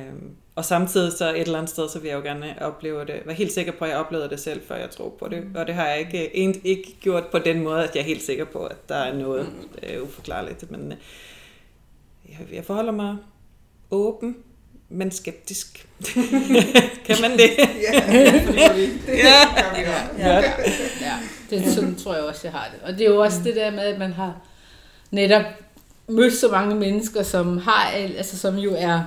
og samtidig så et eller andet sted, så vil jeg jo gerne opleve det, være helt sikker på, at jeg oplevede det selv, før jeg tror på det. Og det har jeg ikke, ikke, ikke gjort på den måde, at jeg er helt sikker på, at der er noget øh, uforklarligt. Men øh, jeg, jeg forholder mig åben, men skeptisk. kan man det? Ja, det gør vi. Det Ja. gør vi også. Ja. Ja, det sådan tror jeg også, jeg har det. Og det er jo også det der med, at man har netop mødt så mange mennesker, som har, al- altså som jo er,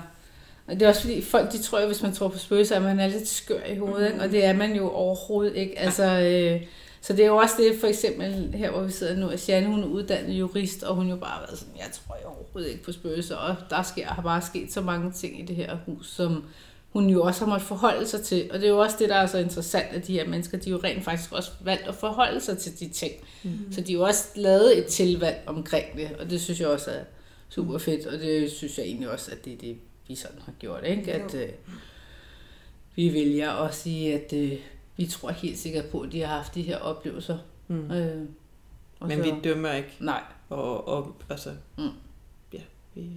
og det er også fordi, folk de tror jo, hvis man tror på spøgelser, at man er lidt skør i hovedet, ikke? og det er man jo overhovedet ikke. Altså, øh, så det er jo også det, for eksempel her, hvor vi sidder nu, at Janne, hun er uddannet jurist, og hun jo bare har været sådan, jeg tror jo overhovedet ikke på spøgelser, og der sker, har bare sket så mange ting i det her hus, som hun jo også har måttet forholde sig til. Og det er jo også det, der er så interessant, at de her mennesker, de jo rent faktisk også valgt at forholde sig til de ting. Mm. Så de har jo også lavet et tilvalg omkring det, og det synes jeg også er super fedt, og det synes jeg egentlig også, at det er det, vi sådan har gjort, ikke? At øh, vi vælger at sige, at øh, vi tror helt sikkert på, at de har haft de her oplevelser. Mm. Øh, og Men så- vi dømmer ikke. Nej, Og, og altså, Mm. ja, vi...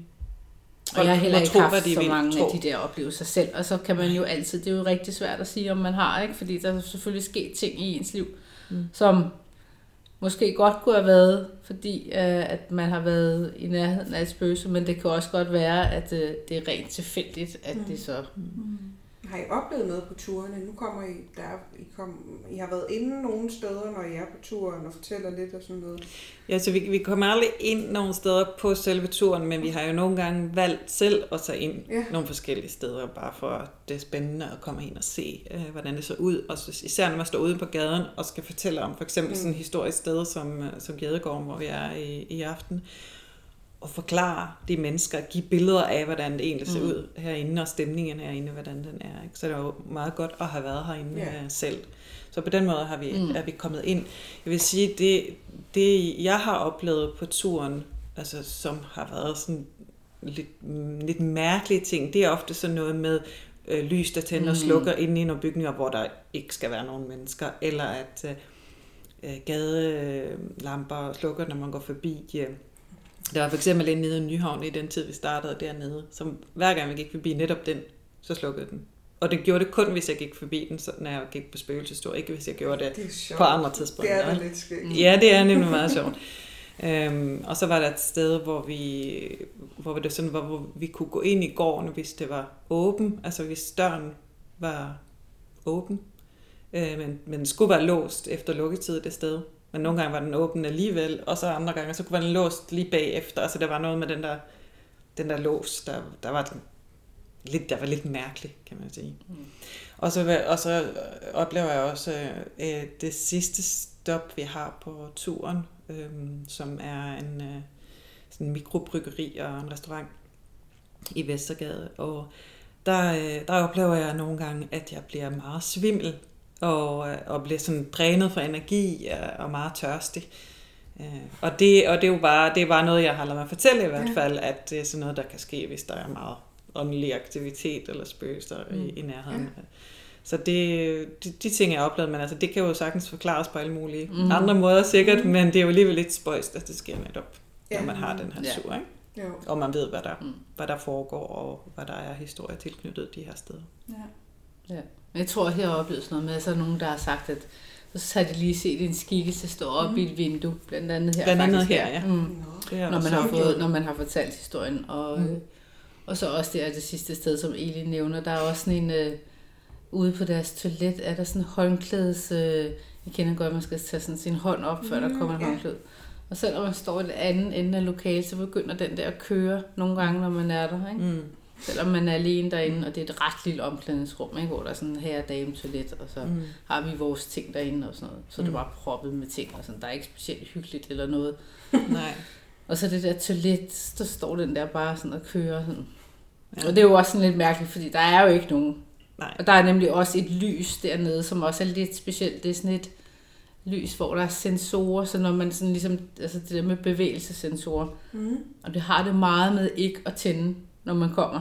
Og jeg har heller ikke tro, haft så mange tro. af de der oplevelser selv. Og så kan man jo altid, det er jo rigtig svært at sige, om man har, ikke? Fordi der er selvfølgelig sket ting i ens liv, Mm. som måske godt kunne have været, fordi øh, at man har været i nærheden af et spøgelse, men det kan også godt være, at øh, det er rent tilfældigt, at det så... Har I oplevet noget på turene? Nu kommer I, der, I, kom, I har været inde nogle steder, når I er på turen og fortæller lidt og sådan noget. Ja, så vi, vi kommer aldrig ind nogle steder på selve turen, men vi har jo nogle gange valgt selv at tage ind Ja. nogle forskellige steder, bare for at det er spændende at komme ind og se, øh, hvordan det ser ud. Og så, især når man står ude på gaden og skal fortælle om for eksempel Mm. sådan et historisk sted som, øh, som Gædegården, hvor vi er i, i aften, og forklare de mennesker, give billeder af, hvordan det egentlig ser Mm. ud herinde, og stemningen herinde, hvordan den er. Ikke? Så det er jo meget godt at have været herinde Ja. ja. selv. Så på den måde har vi, Mm. er vi kommet ind. Jeg vil sige, det, det jeg har oplevet på turen, altså som har været sådan lidt, lidt mærkelige ting, det er ofte sådan noget med øh, lys, der tænder og Mm. slukker inde i nogle bygninger, hvor der ikke skal være nogen mennesker, eller at øh, øh, gadelamper slukker, når man går forbi. Øh. Der var for eksempel en nede i Nyhavn i den tid, vi startede dernede, som hver gang vi gik forbi netop den, så slukkede den. Og det gjorde det kun, hvis jeg gik forbi den, så, når jeg gik på spøgelsestur, ikke hvis jeg gjorde det Det på andre Det tidspunkter. er da lidt skægt. Ja, det er nemlig meget sjovt. Øhm, og så var der et sted, hvor vi, hvor det sådan, var, hvor vi kunne gå ind i gården, hvis det var åben, altså hvis døren var åben, øh, men, men skulle være låst efter lukketid det sted. Men nogle gange var den åben alligevel, og så andre gange, så kunne den låst lige bagefter. Altså der var noget med den der, den der lås, der, der var den lidt, der var lidt mærkelig, kan man sige. Mm. Og, så, og så øh, oplever jeg også øh, det sidste stop, vi har på turen, øh, som er en øh, sådan mikrobryggeri og en restaurant i Vestergade. Og der, øh, der oplever jeg nogle gange, at jeg bliver meget svimmel og, øh, og bliver sådan drænet for energi øh, og meget tørstig. Øh, og, det, og det er jo bare, det er bare noget, jeg har ladet mig fortælle i hvert Ja. fald, at det er sådan noget, der kan ske, hvis der er meget åndelig aktivitet eller spøgelser mm. i, i nærheden. Ja. Så det, de, de ting, jeg har oplevet, men altså, det kan jo sagtens forklares på alle mulige Mm. andre måder sikkert, mm. men det er jo alligevel lidt spøjst, at det sker netop, Ja. når man har den her Ja. tur, ikke? Jo. og man ved, hvad der, mm. hvad der foregår, og hvad der er historie tilknyttet de her steder. Ja. Ja. Men jeg tror, at jeg har oplevet sådan noget med, at så er nogen, der har sagt, at så har de lige set en skikkelse stå op mm. i et vindue, blandt andet her. Blandt andet faktisk, her, ja. Mm. Nå. Når, man har fået, når man har fortalt historien. Og, Mm. mm. og så også der det sidste sted, som Eli nævner, der er også sådan en, øh, ude på deres toilet, er der sådan en håndklædes, øh, jeg kender godt, at man skal tage sådan sin hånd op, før der Mm, kommer et ja. håndklæde. Og selvom man står i det andet ende af lokalet, så begynder den der at køre nogle gange, når man er der. Ikke? Mm. Selvom man er alene derinde, og det er et ret lille omklædningsrum, ikke? hvor der er sådan herre dame toilet, og så Mm. har vi vores ting derinde og sådan noget. Så mm. det bare proppet med ting, og sådan. der er ikke specielt hyggeligt eller noget. Nej. Og så det der toilet, der står den der bare sådan og kører. Sådan. Ja. Og det er jo også sådan lidt mærkeligt, fordi der er jo ikke nogen. Nej. Og der er nemlig også et lys dernede, som også er lidt specielt. Det er sådan et lys, hvor der er sensorer, så når man sådan ligesom, altså det der med bevægelsesensorer, Mm. og det har det meget med ikke at tænde, når man kommer.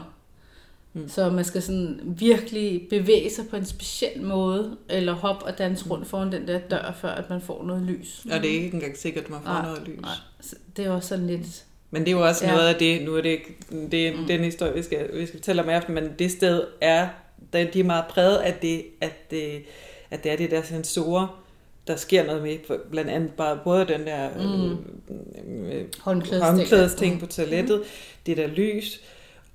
Mm. Mm. Så man skal sådan virkelig bevæge sig på en speciel måde, eller hoppe og danse rundt foran den der dør, før at man får noget lys. Og det er ikke engang sikkert, at man får Nej, noget lys. Nej, det er også sådan lidt... Men det er jo også Ja. noget af det, nu er det ikke det, Mm. den historie, vi skal, vi skal fortælle om i aften, men det sted er, der- de er meget præget af det, at det, at det er de der sensorer, der sker noget med, blandt andet bare både den der Mm. øh, øh, Håndklædesting. håndklædesting på toilettet, det der lys,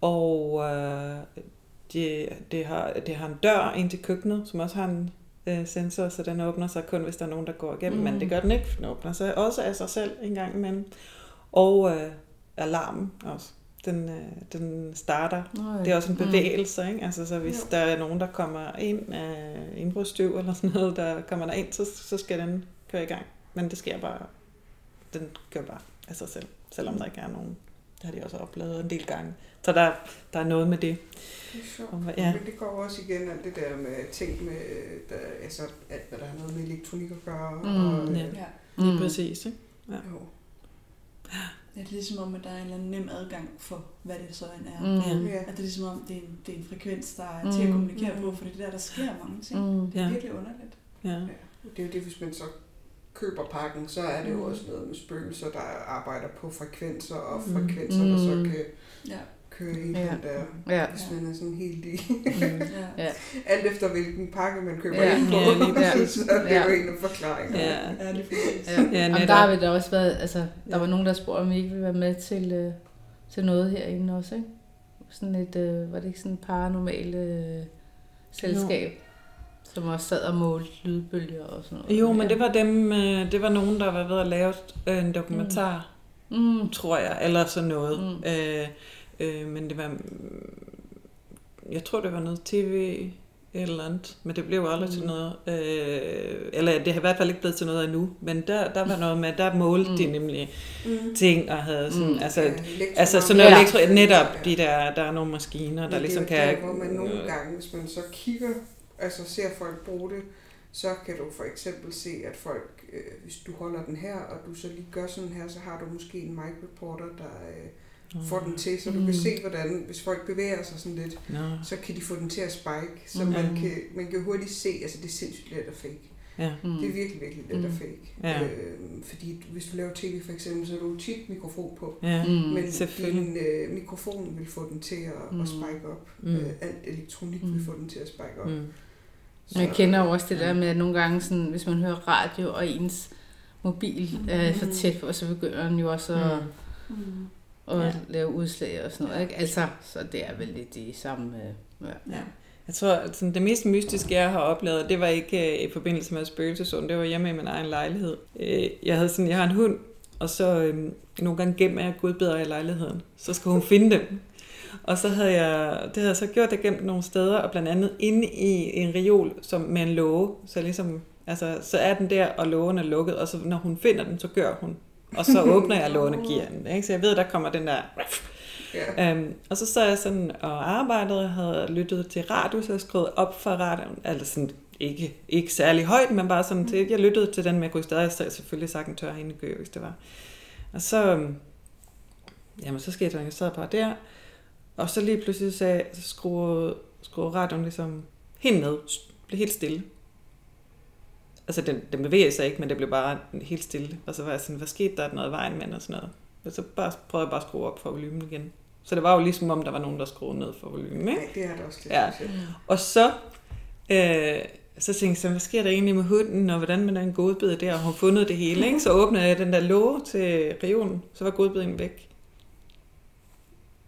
og øh, det, det, har, det har en dør ind til køkkenet, som også har en øh, sensor, så den åbner sig kun, hvis der er nogen, der går igennem, mm. men det gør den ikke, den åbner sig også af sig selv en gang imellem. Og øh, alarmen også. Den, øh, den starter. Nå, Det er også en mm. bevægelse, ikke? Altså, så hvis Jo. der er nogen, der kommer ind af indbrudstøv eller sådan noget, der kommer der ind, så, så skal den køre i gang. Men det sker bare, den kører bare af sig selv, selvom der ikke er nogen. Det har de også oplevet en del gange. Så der, der er noget med det. Det er sjovt. Og, Ja. ja. Men det går også igen alt det der med ting med, der, altså alt hvad der har noget med elektronik at gøre. Mm, og, øh, ja. Ja. Lige Mm. præcis, ikke? Jo. Det er ligesom om, at der er en eller anden nem adgang for, hvad det så end er. Mm. Ja. At det er ligesom om, det er en, det er en frekvens, der er Mm. til at kommunikere Mm. på, for det er der, der sker mange ting. Mm. Det er Ja. virkelig underligt. Ja. Det er jo det, hvis man så køber pakken, så er det jo Mm. også noget med spøgelser, der arbejder på frekvenser, og Mm. frekvenser, der så Mm. kan Ja. Køre ind Ja. ja. den der, Ja. hvis man er sådan helt i, Mm. Ja. Alt efter hvilken pakke man køber Ja. ind på, Ja, lige præcis. så er det Ja. jo en af forklaringerne. Ja. Ja, lige præcis. Ja. Ja, Jamen, der har vi da også været, altså, der Ja. var nogen, der spurgte, om vi ikke ville være med til, øh, til noget herinde også, ikke? Sådan et, øh, var det ikke sådan et paranormalt øh, selskab, som også sad og målte lydbølger og sådan noget? Jo, men det var dem, øh, det var nogen, der var ved at lave en dokumentar, Mm. tror jeg, eller sådan noget. Mm. Øh, øh, men det var, jeg tror, det var noget tv eller andet, men det blev aldrig mm. til Mm. noget. Øh, eller det har i hvert fald ikke blevet til noget endnu, men der, der var noget med, der målte mm. de Mm. nemlig Mm. ting og havde sådan, Mm. mm. altså, Ja, altså sådan noget elektro, netop Ja. de der, der er nogle maskiner, der Men ligesom det er jo kan... der, hvor man nogle øh, gange, hvis man så kigger, altså ser folk bruge det, så kan du for eksempel se, at folk, øh, hvis du holder den her, og du så lige gør sådan her, så har du måske en mic reporter, der øh, får den til, så du Mm. kan se, hvordan, hvis folk bevæger sig sådan lidt, Nå, så kan de få den til at spike, så Mm. man, kan, man kan hurtigt se, altså det er sindssygt let at fake. ja. Mm. Det er virkelig, virkelig let at Mm. fake. Ja. Øh, fordi hvis du laver tv for eksempel, så har du tit mikrofon på. Ja. Mm. Men selvfølgelig. din øh, mikrofon vil få den til at, Mm. at spike op. Mm. Øh, alt elektronik Mm. vil få den til at spike op. Mm. Så- Jeg kender jo også det der Ja. med, at nogle gange, sådan, hvis man hører radio, og ens mobil er for Mm. tæt på, så begynder den jo også at, Mm. At Ja. lave udslag og sådan noget. Ikke? Altså, så det er vel lidt de samme... øh, Ja. Ja. Jeg tror, at sådan, det mest mystiske, jeg har oplevet, det var ikke øh, i forbindelse med spøgelsesånd, det var hjemme i min egen lejlighed. Øh, jeg, havde sådan, jeg har en hund, og så øh, nogle gange gemmer jeg godbidder i lejligheden. Så skal hun finde dem. Og så havde jeg, det havde jeg så gjort, jeg gemt nogle steder, og blandt andet inde i en reol som med en låge. Så ligesom, altså, så er den der, og lågen er lukket, og så når hun finder den, så gør hun. Og så åbner jeg den. Ikke? Så jeg ved, der kommer den der Ja. Øhm, og så sad jeg sådan og arbejdede og havde lyttet til radio, så jeg skrev op for radioen, altså sådan ikke, ikke særlig højt, men bare sådan til, jeg lyttede til den, men jeg kunne stadig selvfølgelig sagtens tør hende gø, hvis det var. Og så, øhm, jamen så skete der, jeg sad bare der, og så lige pludselig sagde, så skruede, skruede radioen ligesom helt ned, blev helt stille. Altså den, den bevægede sig ikke, men det blev bare helt stille. Og så var jeg sådan, hvad skete der? Er der noget i vejen med, og sådan noget. Og så bare, prøvede jeg bare at skrue op for volumen igen. Så det var jo ligesom om, der var nogen, der skruede ned for volumen, ikke? Ja, det er det også lidt. Ja. Og så, øh, så tænkte jeg, så, hvad sker der egentlig med hunden, og hvordan med den godbid der, og hun fundet det hele, ikke? Så åbnede jeg den der låge til regionen, så var godbiden væk.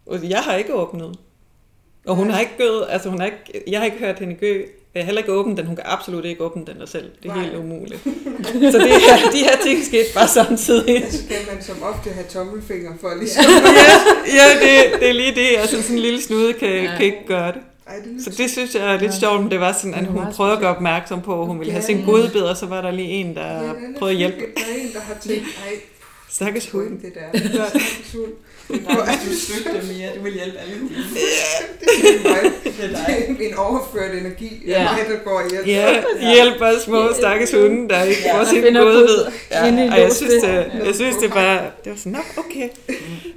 Og jeg har ikke åbnet. Og hun har ikke gød, altså hun har ikke, jeg har ikke hørt hende gø. Jeg har heller ikke åbnet den, hun kan absolut ikke åbne den der selv. Det er Nej. helt umuligt. Så det her, de her ting skete bare samtidig. Altså skal man som ofte have tommelfinger for ligesom... Ja, det, det er lige det. Altså sådan en lille snude kan, Ja. kan ikke gøre det. Ej, det er lidt Så det synes jeg er lidt Ja. sjovt, men det var sådan, at hun prøvede at gøre opmærksom på, at hun ville have Ja. sin godbid, og så var der lige en, der Ja, er prøvede at hjælpe. Der er en, der har tænkt, ej, Stakkes hund. det der. Stakkes hund. Nej, du søgte mere. Du vil hjælpe alle hunde. Det er mig. Det er Det dig. en overført energi. Ja. Ja. Mig, der går og hjælper. Ja, hjælp os små stakkes hunde, der ikke Ja, får sin godbid. Ja. Og jeg synes, det. det, jeg synes, det var, det var sådan, nå, okay.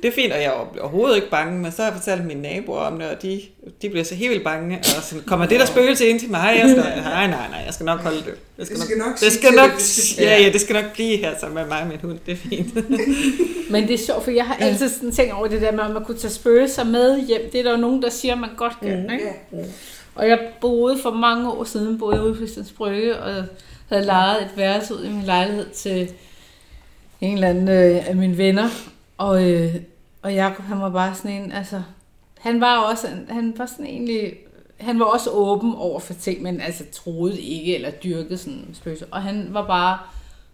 Det er fint, og jeg er overhovedet ikke bange, men så har jeg fortalt mine naboer om det, og de de bliver så helt vildt bange, og sådan, kommer det der spøgelse ind til mig? Jeg skal, nej, nej, nej, jeg skal nok holde det. Jeg Det skal nok det sige skal nok, det, det skal- ja, ja, det skal nok blive her sammen med mig og min hund, det er fint. Men det er sjovt, for jeg har altid sådan tænkt over det der med, at man kunne tage spøgelser med hjem. Det er der jo nogen, der siger, at man godt kan. Mm. Ikke? Ja. Og jeg boede for mange år siden, boede ude på Christians Brygge, og havde lejet et værelse ud i min lejlighed til en eller anden øh, af mine venner. Og, øh, og Jacob, han var bare sådan en, altså, han var også, han var sådan egentlig, han var også åben over for ting, men altså troede ikke, eller dyrkede sådan en spøgelse. Og han var bare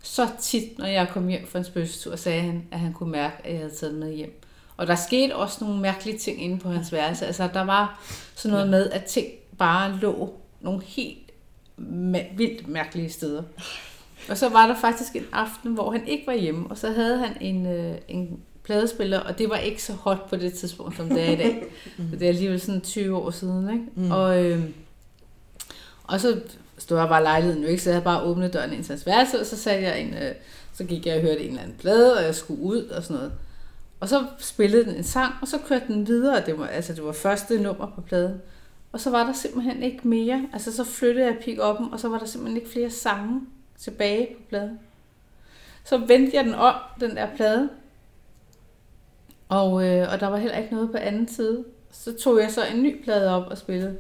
så tit, når jeg kom hjem fra en spøgelsetur, sagde han, at han kunne mærke, at jeg havde taget med hjem. Og der skete også nogle mærkelige ting inde på hans værelse. Altså, der var sådan noget med, at ting bare lå nogle helt vildt mærkelige steder. Og så var der faktisk en aften, hvor han ikke var hjemme, og så havde han en, øh, en pladespiller, og det var ikke så hot på det tidspunkt, som det er i dag. For det er alligevel sådan 20 år siden, ikke? Mm. Og, øh, og så stod jeg bare lejligheden jo ikke, så jeg havde bare åbnet døren ind til hans værelse, og så satte jeg en, øh, så gik jeg og hørte en eller anden plade, og jeg skulle ud og sådan noget. Og så spillede den en sang, og så kørte den videre. Det var, altså, det var første nummer på pladen. Og så var der simpelthen ikke mere. Altså, så flyttede jeg pick og så var der simpelthen ikke flere sange tilbage på pladen. Så vendte jeg den om, den der plade. Og, øh, og der var heller ikke noget på anden side. Så tog jeg så en ny plade op og spillede.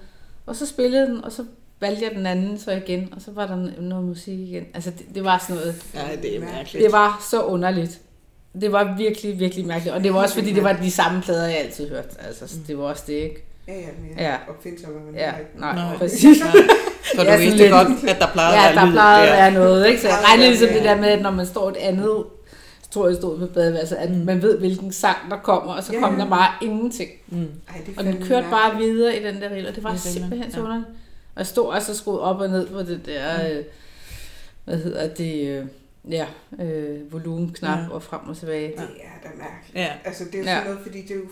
Og så spillede den, og så valgte jeg den anden så igen, og så var der noget musik igen. Altså, det, det var sådan noget... Ja, det er mærkeligt. Det var så underligt. Det var virkelig, virkelig mærkeligt. Og det var også fordi, det var de samme plader, jeg altid hørte. Altså, så det var også det, ikke? Ja, ja, men Ja. ja. opfindsom man Ja, nej, Nej. præcis. For Ja, du sådan vidste lidt. godt, at der plejede Ja, at være der plejede at være noget, ikke? Så jeg regnede ligesom være- det der med, at når man står et andet, tror jeg stod på badeværelset, at man ved, hvilken sang der kommer, og så Ja, kom der bare ingenting. Mm. Ej, det Og den kørte bare videre i den der rille, og det var Det simpelthen så ja. underligt. Og jeg stod altså skruet op og ned på det der, øh, hvad hedder det, øh, ja, øh, volumenknap Ja. og frem og tilbage. Det er da mærkeligt. Ja. Altså, det er jo Ja. sådan noget, fordi det er jo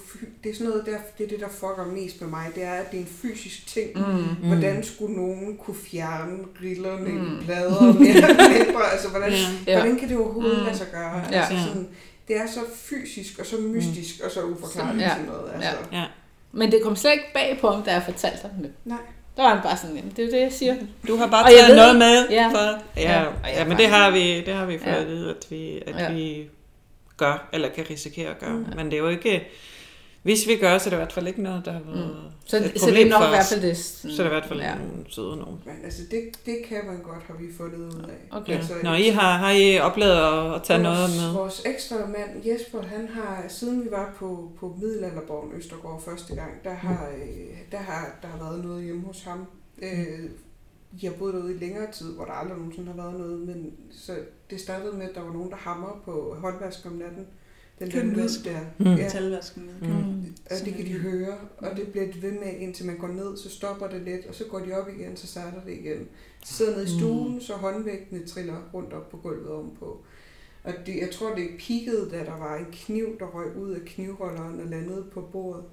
det er sådan noget, der, det er det, der fucker mest med mig, det er, at det er en fysisk ting. Mm. Hvordan skulle nogen kunne fjerne rillerne Mm. i mindre? Altså, hvordan, Ja. Ja. hvordan kan det overhovedet Mm. lade sig gøre? Ja. Altså, Ja. sådan, det er så fysisk og så mystisk og så uforklarligt Ja. sådan noget. Altså. Ja. Men det kom slet ikke bag på ham, da jeg fortalte ham det. Nej. Der var han bare sådan, jamen, det er det, jeg siger. Du har bare taget noget med. Ja. For, ja, Ja. Ja, men det har vi, det har vi fået Ja. at vide, at vi, at Ja. vi gør, eller kan risikere at gøre. Mm. Men det er jo ikke, hvis vi gør, så er det i hvert fald ikke noget, der har været Mm. Så, et så det er problem nok i hvert fald det. Så er det i hvert fald ja. nogle søde nogen. Men altså, det, det kan man godt, har vi fundet ud af. Okay. Altså, Nå, I har, har I oplevet at, at tage noget vores, med? Vores ekstra mand Jesper, han har, siden vi var på, på Middelalderborgen Østergaard første gang, der har, øh, der har der har været noget hjemme hos ham. Øh, de har boet derude i længere tid, hvor der aldrig nogensinde har været noget, men så det startede med, at der var nogen, der hammer på håndvask om natten. Den der lyd der. Mm. Ja. Metalvasken med. Mm. Og det kan de høre, og det bliver de ved med, indtil man går ned, så stopper det lidt, og så går de op igen, så starter det igen. Så sidder nede i stuen, så håndvægtene triller rundt op på gulvet ovenpå. Og det, jeg tror, det peakede, da der var en kniv, der røg ud af knivholderen og landede på bordet.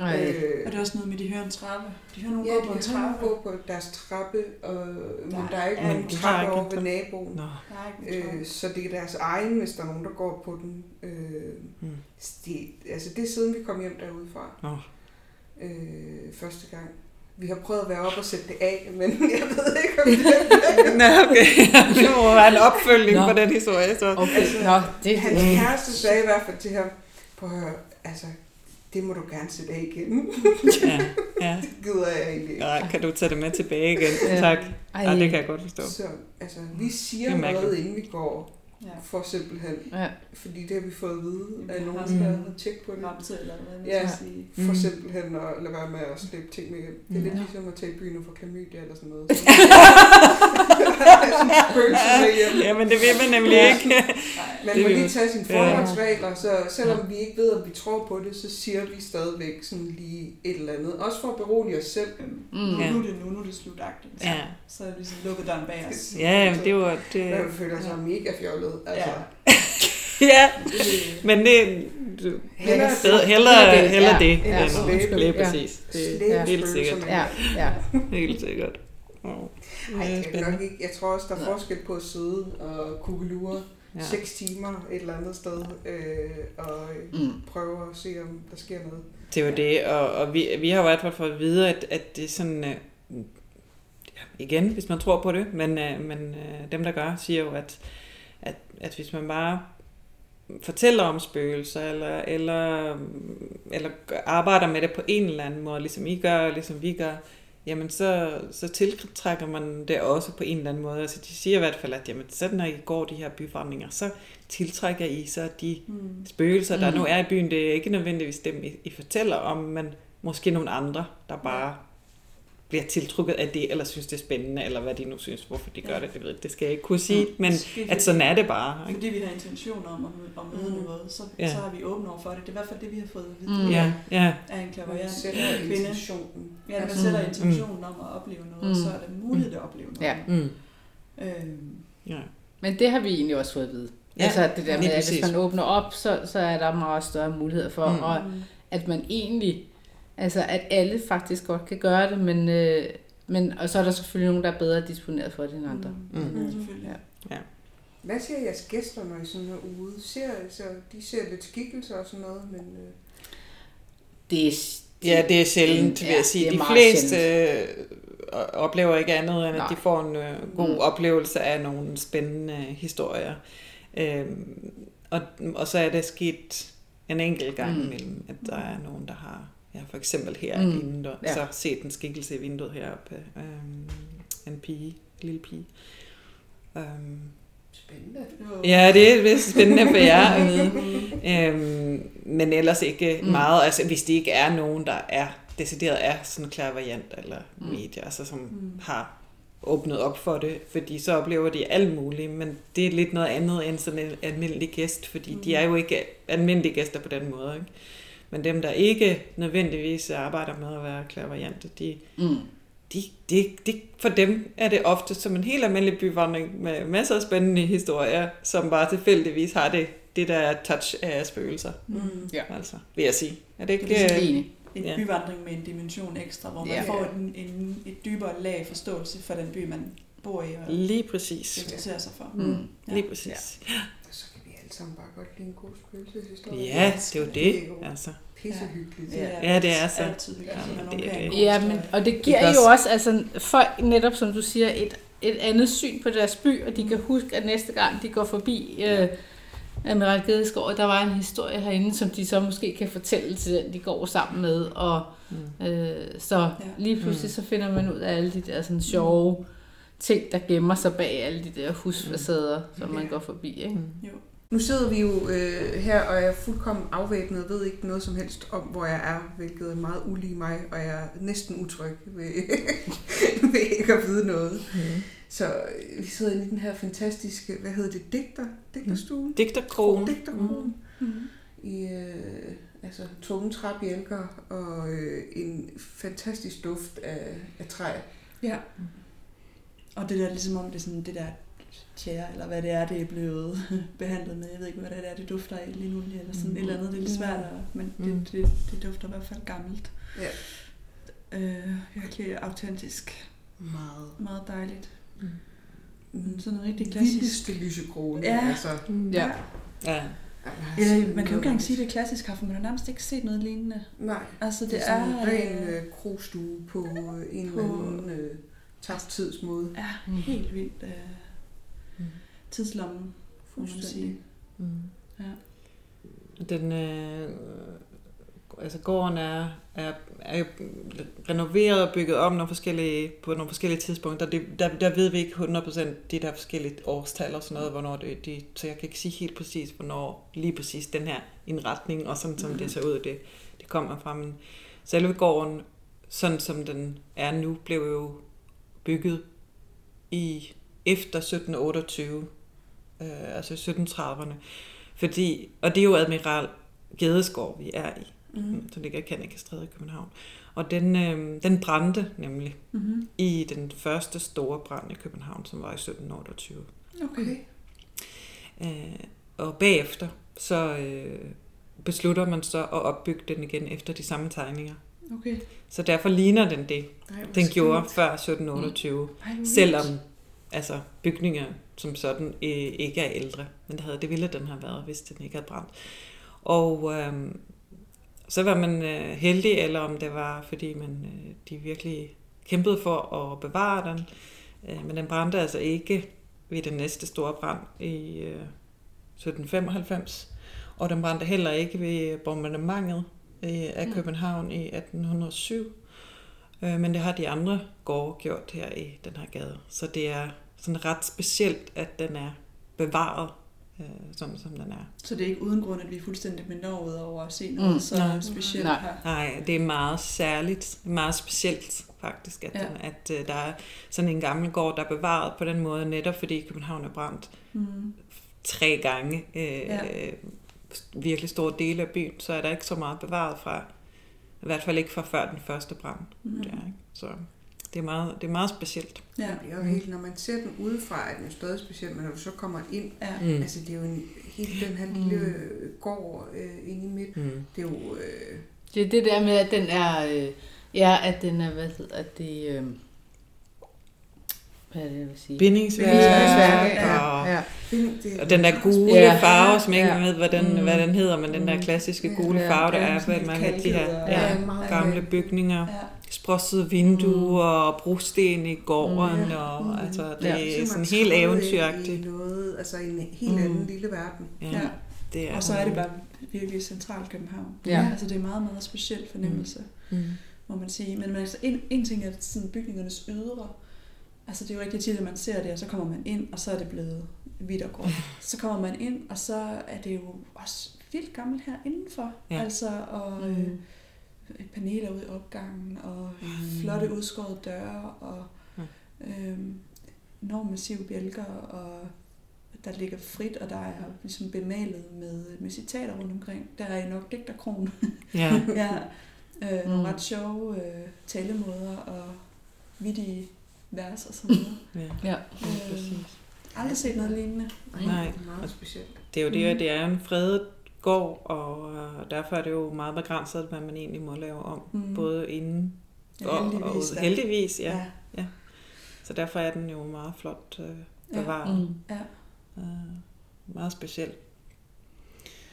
Ej. Øh, Og det er også noget med, at de hører en trappe. De hører nogen ja, gå på en trappe. gå på deres trappe, og, men Der der er ikke nogen trappe over ved naboen. Trappe. Øh, så det er deres egen, hvis der er nogen, der går på den. Øh, Mm. det, altså det er siden vi kom hjem derudefra. Nå. Øh, første gang. Vi har prøvet at være op og sætte det af, men jeg ved ikke, om det Nå, okay. Det må være en opfølgning Nå. på den historie. Så. Okay, Altså, nå, det Hans kæreste sagde i hvert fald til ham, på at høre, altså, det må du gerne sætte af igen. Ja, ja. det gider jeg egentlig ikke. Nej, kan du tage det med tilbage igen? Ja. Tak. Ej, Ja, det kan jeg godt forstå. Så altså, vi siger er noget, inden vi går, Ja. for simpelthen, Ja. fordi det har vi fået at vide af Vi nogen, der har tjekket på det. Ramtid eller hvad man Ja. skal sige. For Mm. simpelthen at lade være med at slippe ting med hjem. Det er lidt Mm. ligesom at tage i byen og få klamydia eller sådan noget. Hjem. Ja, men det vil man nemlig ikke. Man Det må lige tage sine Ja. forholdsregler, så selvom vi ikke ved, om vi tror på det, så siger vi stadigvæk sådan lige et eller andet. Også for at berolige os selv. Mm. Nu, Ja. nu er det nu, nu er det slutagtigt. Ja. Så er det ligesom lukket døren bag os. Ja, men det var... Det, Man føler sig mega fjollet. Altså. Ja. ja, Det- men det... Du, Hellere bedre, hellere, det. hellere Ja. det, Ja, end Ja. præcis. Det er helt sikkert. Ja, ja. Helt sikkert. Oh. Ej, spændende. nok ikke. Jeg tror også, der er forskel på at sidde og kugelure Ja. 6 timer et eller andet sted øh, og Mm. prøve at se, om der sker noget. Det er jo det, og, og vi, vi har jo i hvert fald fået at vide, at, at det er sådan, øh, igen, hvis man tror på det, men, øh, men øh, dem, der gør, siger jo, at, at, at hvis man bare fortæller om spøgelser, eller, eller, eller arbejder med det på en eller anden måde, ligesom I gør, ligesom vi gør, jamen så, så tiltrækker man det også på en eller anden måde. Altså de siger i hvert fald, at jamen, så når I går de her byforandringer, så tiltrækker I så de mm. spøgelser, der mm. nu er i byen. Det er ikke nødvendigvis dem, I, I fortæller om, men måske nogle andre, der bare bliver tiltrukket af det, eller synes det er spændende, eller hvad de nu synes, hvorfor de gør ja. det, det, ved, det skal jeg ikke kunne sige, mm. men at sådan er det bare. Ikke? Fordi vi har intention om at, at møde mm. noget, så, ja. så har vi åbne over for det. Det er i hvert fald det, vi har fået at vide mm. ja. Ja. af en klaverjant kvinde. Intentionen. Ja, man sætter intentionen mm. om at opleve noget, mm. så er det muligt at opleve noget. Ja. Mm. Øhm. ja. Men det har vi egentlig også fået at vide. Ja, altså det der med, at hvis man åbner op, så, så er der meget større muligheder for, mm. og at man egentlig, altså at alle faktisk godt kan gøre det, men, øh, men og så er der selvfølgelig nogen, der er bedre disponeret for det end andre. Mm. Mm. Mm. Selvfølgelig. Ja. ja. Hvad siger jeres gæster, når I sådan er ude? Ser, så de ser lidt skikkelser og sådan noget, men... Øh... Det er, Ja, det er sjældent, vil jeg sige. De fleste øh, oplever ikke andet, end Nej. at de får en øh, god mm. oplevelse af nogle spændende historier. Øhm, og, og så er det sket en enkelt gang mm. imellem, at der er nogen, der har, ja, for eksempel her mm. inden, der, ja. så set en skikkelse i vinduet heroppe. Øhm, en pige, en lille pige. Øhm, Spændende. Ja, det er spændende for jer at vide. øhm, men ellers ikke mm. meget. Altså, hvis det ikke er nogen, der er decideret er sådan klar variant eller mm. medier, altså som mm. har åbnet op for det, fordi så oplever de alt muligt, men det er lidt noget andet end sådan en almindelig gæst, fordi mm. de er jo ikke almindelige gæster på den måde. Ikke? Men dem, der ikke nødvendigvis arbejder med at være klaverjante, de, mm. de, de, de, for dem er det ofte som en helt almindelig byvandring med masser af spændende historier, som bare tilfældigvis har det, det der touch af spøgelser. Mm. Ja. Altså, vil jeg sige. Er det ikke... Det er en ja. byvandring med en dimension ekstra, hvor man ja. får en, en, et dybere lag forståelse for den by, man bor i. Og Lige præcis. interesserer sig for. Mm. Ja. Lige præcis. Ja. Alle sammen bare godt lide en god spøgelseshistorie. Ja, det er jo det. altså. Pissehyggeligt. Ja. ja, det er så. Altid ja, det er det. Ja, men, og det giver det jo også, altså, folk netop, som du siger, et, et andet syn på deres by, og de kan huske, at næste gang de går forbi øh, Amiral Gedeskov, der var en historie herinde, som de så måske kan fortælle til den, de går sammen med. Og, mm. øh, så ja. lige pludselig mm. så finder man ud af alle de der sådan sjove mm. ting, der gemmer sig bag alle de der husfacader, mm. som man går forbi. Ikke? Mm. Jo. Nu sidder vi jo øh, her, og jeg er fuldkommen afvæbnet, ved ikke noget som helst om, hvor jeg er, hvilket er meget ulige mig, og jeg er næsten utryg ved, ved ikke at vide noget. Mm. Så øh, vi sidder i den her fantastiske, hvad hedder det, digter, digterstue? Mm. Digterkrogen. Digterkrogen. Mm. Mm. I øh, altså, tunge træbjælker og øh, en fantastisk duft af, af træ. Ja. Og det der ligesom om det er sådan det der tjære, eller hvad det er, det er blevet behandlet med. Jeg ved ikke, hvad det er, det dufter af lige nu, eller sådan mm. et eller andet. Det er lidt svært, at, men mm. det, det, det dufter i hvert fald gammelt. Ja. Øh, virkelig autentisk. Meget. Meget dejligt. Mm. mm. Sådan noget rigtig klassisk. Vildeste lysekrone. Ja. Altså. Mm. Ja. ja. Eller, man kan jo ikke engang sige, at det er klassisk kaffe, men man har nærmest ikke set noget lignende. Nej, altså, det, det er, er en ren øh, krogstue på en på, eller anden øh, tabt tidsmåde. Ja, mm. helt vildt. Øh, mm. Tidslommen, får man sige. Mm. Ja. Den, øh, altså gården er, er, er renoveret og bygget om nogle forskellige, på nogle forskellige tidspunkter. Det, der, der ved vi ikke 100% de der forskellige årstal og sådan noget, hvornår det, de, så jeg kan ikke sige helt præcis, hvornår lige præcis den her indretning og sådan som mm. det ser ud, det, det kommer fra. Men selve gården, sådan som den er nu, blev jo bygget i efter 1728, øh, altså 1730'erne. Fordi, og det er jo Admiral Gedeskov, vi er i mm. som ligger i Kannikestræde i København. Og den, øh, den brændte nemlig mm-hmm. i den første store brand i København, som var i 1728. Okay. Øh, og bagefter, så øh, beslutter man så at opbygge den igen efter de samme tegninger. Okay. Så derfor ligner den det, Ej, den gjorde før 1728. Mm. Ej, selvom altså, bygninger som sådan øh, ikke er ældre. Men det, havde, det ville den have været, hvis den ikke havde brændt. Og, øh, så var man øh, heldig, eller om det var, fordi man øh, de virkelig kæmpede for at bevare den. Øh, men den brændte altså ikke ved den næste store brand i øh, 1795, og den brændte heller ikke ved bombardementet øh, af Mm. København i 1807. Øh, men det har de andre gårde gjort her i den her gade. Så det er sådan ret specielt, at den er bevaret, øh, sådan som den er. Så det er ikke uden grund, at vi er fuldstændig benovet over at se noget Mm. så Nej. specielt Nej. her. Nej, det er meget særligt, meget specielt faktisk, at, Ja. den, at øh, der er sådan en gammel gård, der er bevaret på den måde, netop fordi København er brændt Mm. tre gange, øh, Ja. virkelig store dele af byen, så er der ikke så meget bevaret fra, i hvert fald ikke fra før den første brand. Mm. Der, ikke? Så det er, meget, det er meget specielt. Ja. Det er jo helt, når man ser den udefra, er den jo stadig speciel, men når du så kommer ind, Ja. Mm. altså det er jo en, helt den her lille øh, gård øh, inde i midten, Mm. det er jo... Øh, Det er det der med, at den er, øh, ja, at den er, hvad hedder det, øh, hvad er det, jeg vil sige? Bindingsværk, Ja, ja, ja, og, ja. og den der gule Ja. farve, som jeg ikke Ja. ved, hvad den, Mm. hvad den hedder, men den der Mm. klassiske gule Ja. farve, der Ja, er på mange af de her ja, Ja, gamle bygninger. Ja. Sprossede vinduer og brosten i gården, Mm. og Mm. altså, det Ja. er sådan helt eventyragtigt. I noget, altså i en helt Mm. anden lille verden. Ja, Ja. det er Og så er det bare virkelig centralt København. Ja. Altså det er meget, meget speciel fornemmelse, mm. Mm. må man sige. Men altså, en, en ting er sådan bygningernes ydre. Altså det er jo rigtig tit, at man ser det, og så kommer man ind, og så er det blevet hvidt og gråt. Så kommer man ind, og så er det jo også vildt gammelt her indenfor. Ja. Altså, og øh, Mm. Paneler ude i opgangen, og Mm. flotte udskårede døre, og Ja. øhm, enormt massive bjælker, og der ligger frit, og der er ligesom bemalet med, med citater rundt omkring. Der er I nok digterkron. Ja. ja, øh, nogle Mm. ret sjove øh, talemåder og vittige vers og sådan noget. ja. Ja. Ja, præcis. Aldrig set noget lignende. Nej, Nej. det er meget specielt. Det er jo det, Mm. det er en fredet gård, og øh, derfor er det jo meget begrænset, hvad man egentlig må lave om. Mm. Både inden Ja, og, heldigvis, og da. ude. Heldigvis, ja. ja. ja. Så derfor er den jo meget flot øh, Ja. bevaret. Mm. ja. Øh, meget speciel.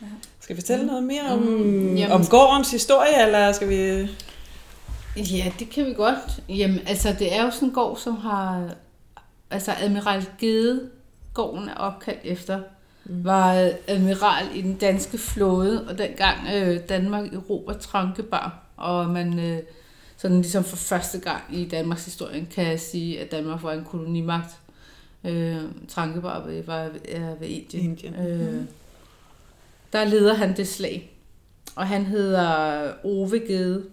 Ja. Skal vi fortælle noget mere om, Mm, jamen. om gårdens historie, eller skal vi... Ja, det kan vi godt. Jamen, altså, det er jo sådan en gård, som har... Altså, Admiral Gede, gården er opkaldt efter, Mm. Var admiral i den danske flåde, og dengang øh, Danmark erobrer Trankebar, og man øh, sådan ligesom for første gang i Danmarks historie kan sige, at Danmark var en kolonimagt. Øh, Trankebar var, var er ved Indien. Indien. Øh, der leder han det slag, og han hedder Ove Gede,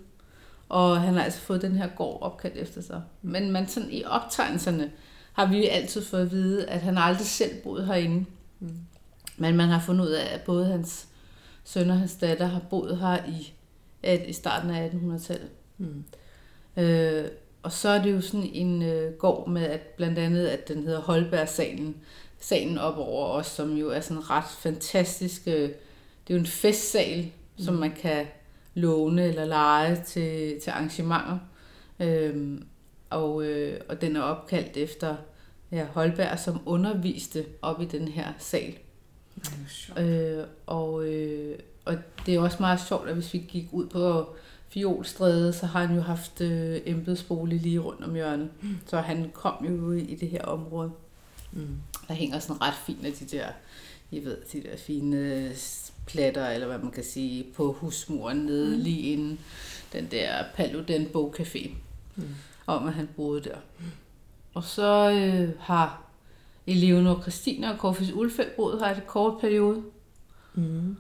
og han har altså fået den her gård opkaldt efter sig. Men man sådan i optegnelserne har vi altid fået at vide, at han aldrig selv boet herinde. Mm. Men man har fundet ud af, at både hans søn og hans datter har boet her i, at, i starten af 1800-tallet. Mm. Øh, og så er det jo sådan en øh, gård med, at blandt andet, at den hedder Holbergsalen, salen op over os, som jo er sådan ret fantastisk. Øh, det er jo en festsal, mm. som man kan låne eller lege til, til arrangementer. Øh, og, øh, og den er opkaldt efter ja, Holberg, som underviste op i den her sal. Øh, og, øh, og det er også meget sjovt, at hvis vi gik ud på Fiolstræde, så har han jo haft øh, embedsbolig lige rundt om hjørnet. Mm. Så han kom jo i, i det her område. Mm. Der hænger sådan ret fint af de der, I ved, de der fine platter, eller hvad man kan sige, på husmuren nede mm. lige inden den der Paludan Bogcafé, Mm. om at han boede der. Og så øh, har Eleonore Christina og Corfis Ulfeldt boet her i et kort periode. Mm.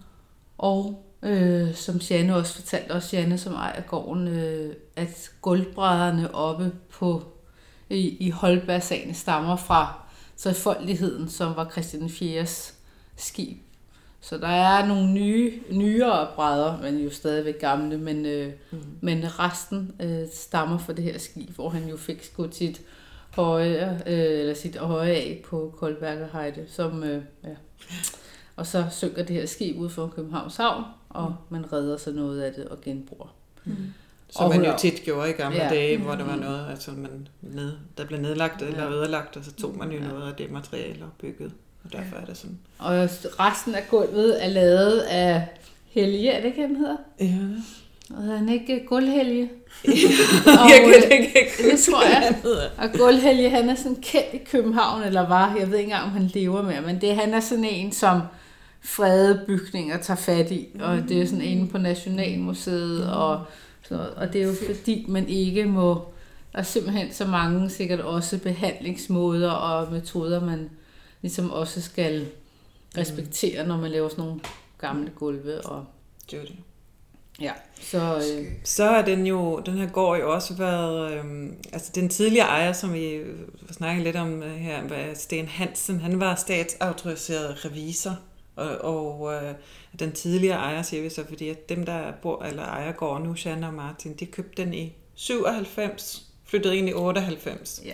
Og øh, som Janne også fortalte os, Janne som ejer gården, øh, at gulvbrædderne oppe på i, i Holbergsagen stammer fra trefoldigheden, som var Christian 4's skib. Så der er nogle nye, nyere brædder, men jo stadigvæk gamle, men, øh, Mm. men resten øh, stammer fra det her skib, hvor han jo fik skudt sit høje, øh, eller sit høje af på Koldbergerheide, som, øh, ja. Og så synker det her skib ud fra Københavns Havn, og man redder så noget af det og genbruger. Mm. Som Og man jo tit gjorde i gamle Ja. dage, hvor der var Mm. noget, altså man ned, der blev nedlagt eller Ja. ødelagt, og så tog man jo Ja. noget af det materiale og byggede. Og derfor er det sådan. Og resten af gulvet er lavet af Helge, er det ikke, han hedder? Ja. Og hedder han ikke øh, Gulvhelge? jeg Og, kan øh, ikke, ikke det tror jeg. Og Gulvhelge, han er sådan kendt i København, eller var, jeg ved ikke engang, om han lever mere, men det, han er sådan en, som fredede bygninger tager fat i, og det er sådan inde på Nationalmuseet, og, sådan noget. og det er jo fordi, man ikke må, er simpelthen så mange sikkert også behandlingsmåder og metoder, man ligesom også skal respektere, når man laver sådan nogle gamle gulve, og Det var det. Ja, så øh, Så er den jo, den her gård jo også været, øhm, altså den tidligere ejer, som vi snakkede lidt om øh, her, var Sten Hansen, han var statsautoriseret revisor, og, og øh, den tidligere ejer, siger vi så, fordi at dem, der bor eller ejer gården nu, Shanna og Martin, de købte den i 97, flyttede ind i 98. Ja.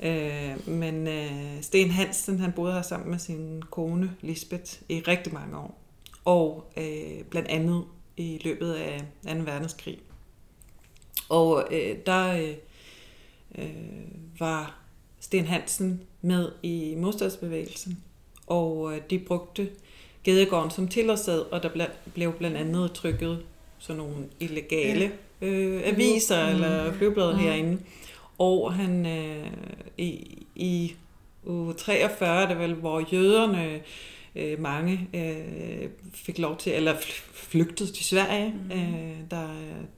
Øh, men øh, Sten Hansen, han boede her sammen med sin kone Lisbeth i rigtig mange år. Og øh, blandt andet i løbet af 2. verdenskrig. Og øh, der øh, øh, var Sten Hansen med i modstandsbevægelsen, og øh, de brugte Gedegården som tilholdssted, og der blev blandt andet trykket sådan nogle illegale øh, aviser mm. eller flyvblade mm. herinde. Og han øh, i, i uge 43, det vel, hvor jøderne øh, mange øh, fik lov til, eller fl- flygtede til Sverige. Mm. Øh, der,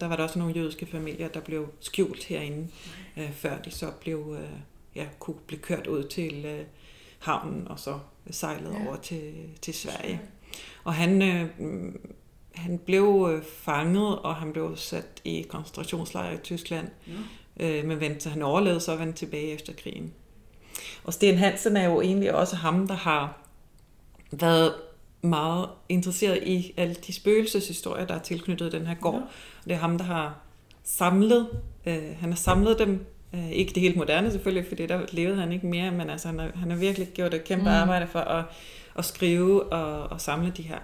der var der også nogle jødiske familier, der blev skjult herinde, øh, før de så blev, øh, ja, kunne blive kørt ud til øh, havnen, og så sejlet ja. over til, til Sverige. Og han, øh, han blev øh, fanget, og han blev sat i koncentrationslejre i Tyskland. Ja. Øh, men vendte, han overlevede så og vendte tilbage efter krigen. Og Sten Hansen er jo egentlig også ham, der har været meget interesseret i alle de spøgelseshistorier, der er tilknyttet den her gård. Ja. Det er ham, der har samlet, øh, han har samlet dem, øh, ikke det helt moderne selvfølgelig, for der levede han ikke mere, men altså, han, har, han har virkelig gjort et kæmpe mm. arbejde for at, at skrive og, og samle de her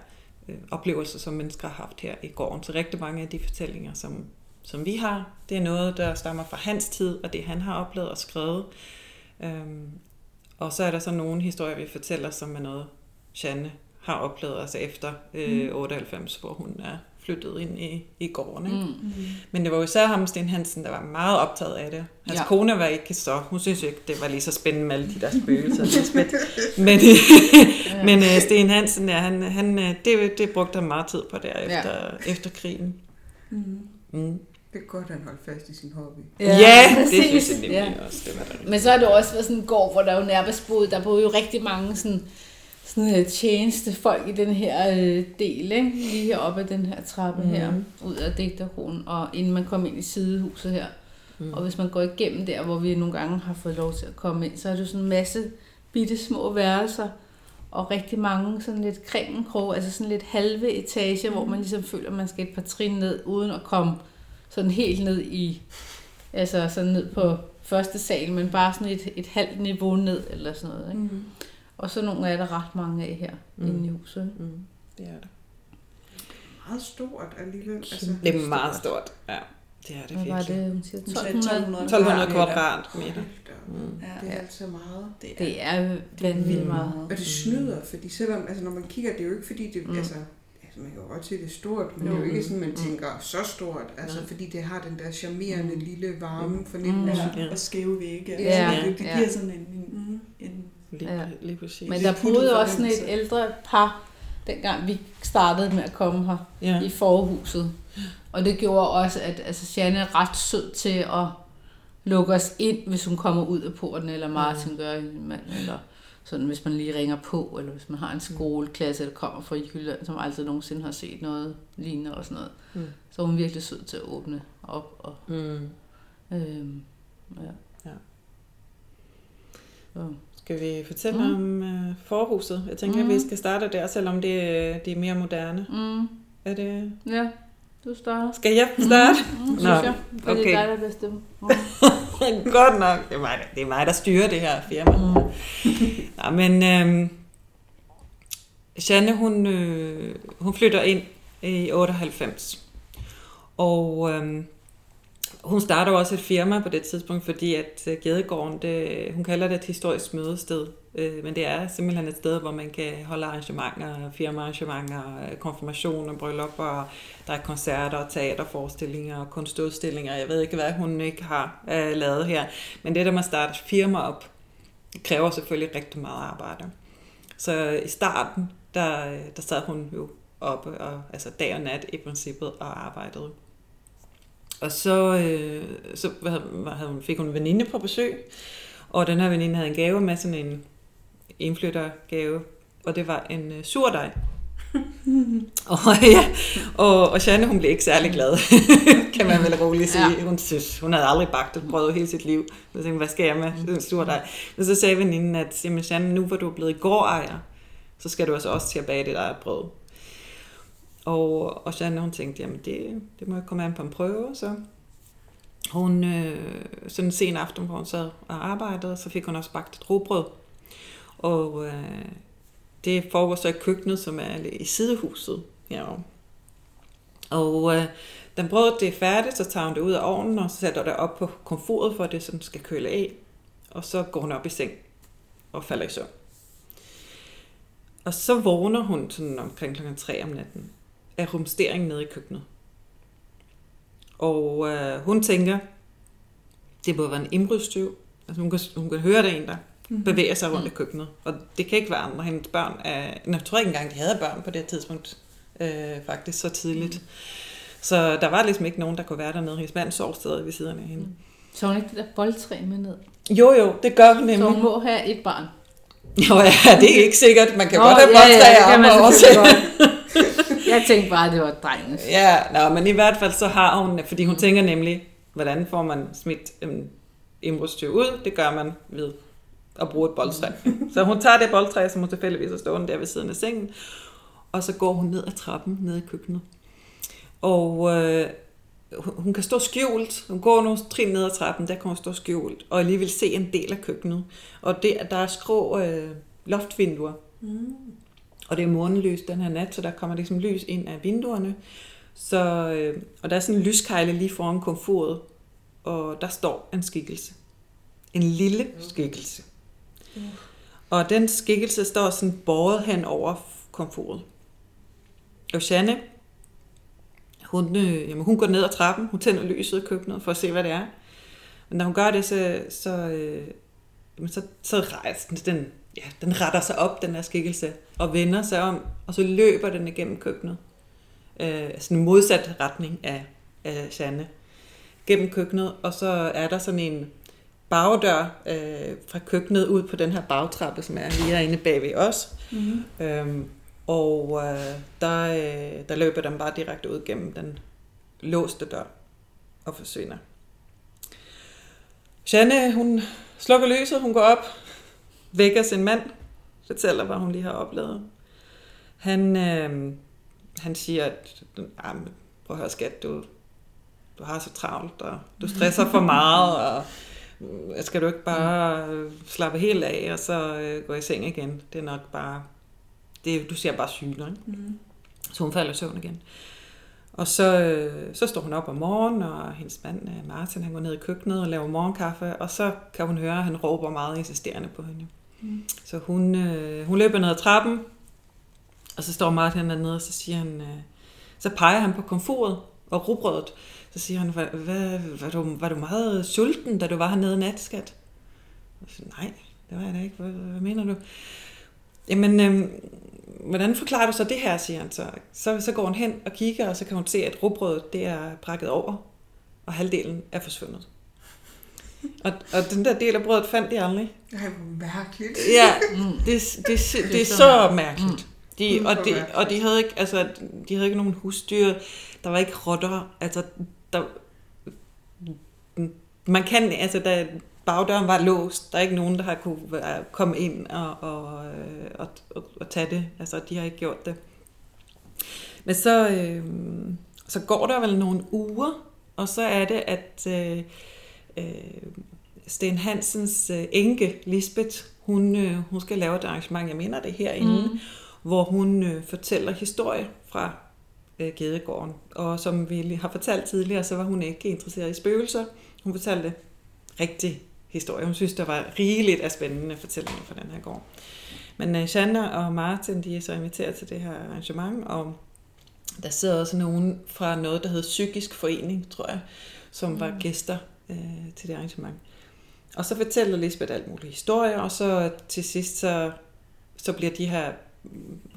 øh, oplevelser, som mennesker har haft her i gården. Så rigtig mange af de fortællinger, som, som vi har, det er noget, der stammer fra hans tid, og det han har oplevet og skrevet. Øhm, og så er der så nogle historier, vi fortæller, som er noget, Janne har oplevet, altså efter øh, 98, hvor hun er flyttet ind i, i gården. Ikke? Mm. Men det var jo især ham, Sten Hansen, der var meget optaget af det. Hans Ja. ja. kone var ikke så, hun synes ikke, det var lige så spændende med alle de der spøgelser. Men men øh, Sten Hansen, ja, han, han, øh, det, det brugte han meget tid på der efter, ja. efter krigen. Mm. Mm. Det er godt, at han holdt fast i sin hobby. Ja, ja det synes jeg nemlig Ja. ja. også. Det var der. Men så har det også været sådan en gård, hvor der jo nærmest boede, der boede jo rigtig mange sådan, sådan uh, tjenestefolk i den her uh, del, ikke? lige heroppe af den her trappe mm. her, ud af digterkronen, og inden man kom ind i sidehuset her. Mm. Og hvis man går igennem der, hvor vi nogle gange har fået lov til at komme ind, så er det sådan en masse bitte små værelser, og rigtig mange sådan lidt kringenkrog, altså sådan lidt halve etager, mm. hvor man ligesom føler, at man skal et par trin ned, uden at komme sådan helt ned i, altså sådan ned på første sal, men bare sådan et, et halvt niveau ned, eller sådan noget. Ikke? Mm. Og så nogle er der ret mange af her mm. inde i huset. Mm. Det er det. Meget stort alligevel. Altså, Det er meget stort. Ja, det er det Hvad var det, hun siger? Hun sagde 1200? 1200 kvadratmeter. Mm. Ja, Det er altså meget. det er, Det er vanvittigt Mm. meget. Og det snyder, fordi selvom, altså når man kigger, det er jo ikke fordi, det, Mm. mm. altså, altså man kan jo godt se, det er stort, men jo. det er jo ikke sådan, man tænker så stort, altså fordi det har den der charmerende, Mm. lille, varme fornemmelse. ja, Ja. og skæve vægge. Ja, Ja, det, det giver sådan Mm. en Lige, Ja. lige præcis. Men er der boede også sådan et ældre par, dengang vi startede med at komme her ja. i forhuset. Og det gjorde også, at altså, Janne er ret sød til at lukke os ind, hvis hun kommer ud af porten, eller Martin Mm. gør, mand, eller sådan, hvis man lige ringer på, eller hvis man har Mm. en skoleklasse, der kommer fra Jylland, som aldrig nogensinde har set noget lignende og sådan noget. Mm. Så er hun virkelig sød til at åbne op. Og, Mm. øhm, ja. Ja. Så. Skal vi fortælle Mm. mm. om uh, forhuset? Jeg tænker, Mm. mm. at vi skal starte der, selvom det, er- det er mere moderne. Mm, Er det... ja, du starter. Skal jeg starte? Mm, synes Nå, jeg. For det okay. er dig, der bestemmer. Mm. Godt nok. Det er, mig, der- det er mig, der styrer det her firma. Mm. Nå, men øhm, Janne, hun, øh, hun flytter ind i 98. Og øhm, hun starter også et firma på det tidspunkt, fordi at øh, Gedegården, det, hun kalder det et historisk mødested. Øh, men det er simpelthen et sted, hvor man kan holde arrangementer, firmaarrangementer, øh, konfirmationer, bryllupper, der er koncerter, teaterforestillinger, kunstudstillinger. Jeg ved ikke, hvad hun ikke har øh, lavet her. Men det der med at starte firma op, kræver selvfølgelig rigtig meget arbejde. Så i starten, der, der sad hun jo oppe, og, altså dag og nat i princippet, og arbejdede. Og så, øh, så havde hun, fik hun en veninde på besøg, og den her veninde havde en gave med sådan en indflyttergave, og det var en uh, surdej. og, ja, og, og Janne, hun blev ikke særlig glad, kan man vel roligt sige. Ja. Hun synes, hun havde aldrig bagt et brød hele sit liv. Så tænkte, hvad skal jeg med den surdej? Men så sagde veninden, at jamen, Janne, nu hvor du er blevet gårdejer, så skal du altså også til at bage dit eget brød. Og, og Janne, hun tænkte, jamen det, det må jeg komme an på en prøve, så hun, øh, sådan en sen aften, hvor hun sad og arbejdede, så fik hun også bagt et robrød. Og øh, det foregår så i køkkenet, som er i sidehuset herovre. Og øh, den brød det er færdigt, så tager hun det ud af ovnen, og så sætter det op på komfuret, for at det sådan skal køle af. Og så går hun op i seng og falder i søvn. Og så vågner hun sådan omkring kl. 3 om natten af rumstering nede i køkkenet. Og øh, hun tænker, det må være en indbrudstyv. Altså hun kan, hun kan høre, det en, der mm-hmm. bevæger sig rundt mm. i køkkenet. Og det kan ikke være andre. Hendes børn er... Jeg tror ikke engang, de havde børn på det tidspunkt. Øh, faktisk så tidligt. Mm. Så der var ligesom ikke nogen, der kunne være dernede. Hendes mand sov stadig ved siden af hende. Mm. Så hun ikke det der boldtræ med ned? Jo, jo, det gør hun nemlig. Så hun må have et barn? Jo, ja, det er ikke sikkert. Man kan oh, godt have boldtræ ja, ja, om og også. Jeg tænkte bare, at det var drengens. Ja, nå, men i hvert fald så har hun, fordi hun tænker nemlig, hvordan får man smidt en indbrudstyv ud? Det gør man ved at bruge et boldtræ. så hun tager det boldtræ, som hun tilfældigvis er stående der ved siden af sengen, og så går hun ned ad trappen, ned i køkkenet. Og øh, hun kan stå skjult. Hun går nogle trin ned ad trappen, der kan hun stå skjult, og alligevel se en del af køkkenet. Og det, der er skrå øh, loftvinduer. Mm. Og det er morgenlys den her nat, så der kommer ligesom lys ind af vinduerne. Så, øh, og der er sådan en lyskejle lige foran komfuret, og der står en skikkelse. En lille skikkelse. Og den skikkelse står sådan båret hen over komfuret. Og Janne, hun, øh, jamen, hun går ned ad trappen, hun tænder lyset i køkkenet for at se, hvad det er. Men når hun gør det, så, så, øh, så, så rejser den, ja, den retter sig op, den her skikkelse, og vender sig om, og så løber den igennem køkkenet. Øh, sådan en modsat retning af, af Janne. Gennem køkkenet, og så er der sådan en bagdør øh, fra køkkenet ud på den her bagtrappe, som er lige herinde bag ved os. Mm-hmm. Øhm, og øh, der, øh, der løber den bare direkte ud gennem den låste dør og forsvinder. Janne, hun slukker lyset, hun går op, vækker sin mand, fortæller, hvad hun lige har oplevet. Han, øh, han siger, at prøv at høre skat, du, du har så travlt, og du stresser for meget, og skal du ikke bare slappe helt af, og så øh, gå i seng igen. Det er nok bare, det, du ser bare syg, ikke? Mm. Så hun falder i søvn igen. Og så, øh, så står hun op om morgenen, og hendes mand øh, Martin, han går ned i køkkenet og laver morgenkaffe, og så kan hun høre, at han råber meget insisterende på hende. Mm. Så hun, øh, hun løber ned ad trappen, og så står Martin dernede, og så siger han, øh, så peger han på komfuret og rugbrødet. Så siger han, hvad, hvad, var, du, var du meget sulten, da du var hernede nat, skat? Jeg siger, Nej, det var jeg da ikke. Hvad, hvad mener du? Jamen, øh, hvordan forklarer du så det her, siger han så. så. Så går hun hen og kigger, og så kan hun se, at rugbrødet det er brækket over, og halvdelen er forsvundet. Og, og den der del af brødet fandt de aldrig. Det er mærkeligt. Ja, det, det, det, det er så mærkeligt. De, og, de, og de havde ikke, altså, de havde ikke nogen husdyr. Der var ikke rotter. Altså, der, man kan, altså, da bagdøren var låst, der er ikke nogen, der har kunne komme ind og, og, øh, og, og, og tage det. Altså, de har ikke gjort det. Men så, øh, så går der vel nogle uger, og så er det, at øh, øh, Sten Hansens øh, enke, Lisbeth, hun, øh, hun skal lave et arrangement, jeg mener det herinde, mm. hvor hun øh, fortæller historie fra øh, Gedegården. Og som vi har fortalt tidligere, så var hun ikke interesseret i spøgelser. Hun fortalte rigtig historie. Hun synes, der var rigeligt af spændende fortællinger fra den her gård. Men uh, Shanna og Martin, de er så inviteret til det her arrangement, og der sidder også nogen fra noget, der hedder Psykisk Forening, tror jeg, som var gæster uh, til det arrangement. Og så fortæller Lisbeth alt muligt historier, og så til sidst, så, så bliver de her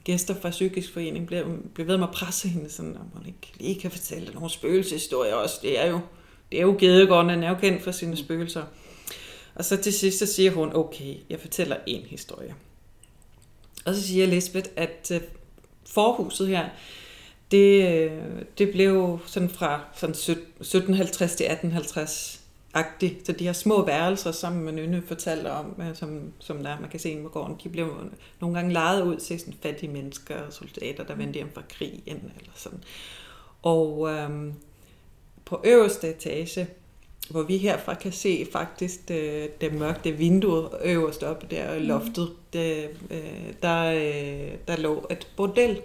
gæster fra Psykisk Forening bliver, bliver ved med at presse hende, sådan, om hun ikke lige kan fortælle nogle spøgelseshistorier også. Det er jo, det er jo Gedegården, den er jo kendt for sine spøgelser. Og så til sidst, så siger hun, okay, jeg fortæller en historie. Og så siger Lisbeth, at øh, forhuset her, det, øh, det blev sådan fra sådan 1750 til 1850 agtigt. Så de her små værelser, som man Nynne fortalte om, øh, som, som der, man kan se inde på gården, de blev nogle gange lejet ud til sådan fattige mennesker og soldater, der vendte hjem fra krigen eller sådan. Og øhm, på øverste etage, hvor vi herfra kan se faktisk det, det mørke, vindue øverst oppe der i loftet, det, øh, der, øh, der lå et bordel.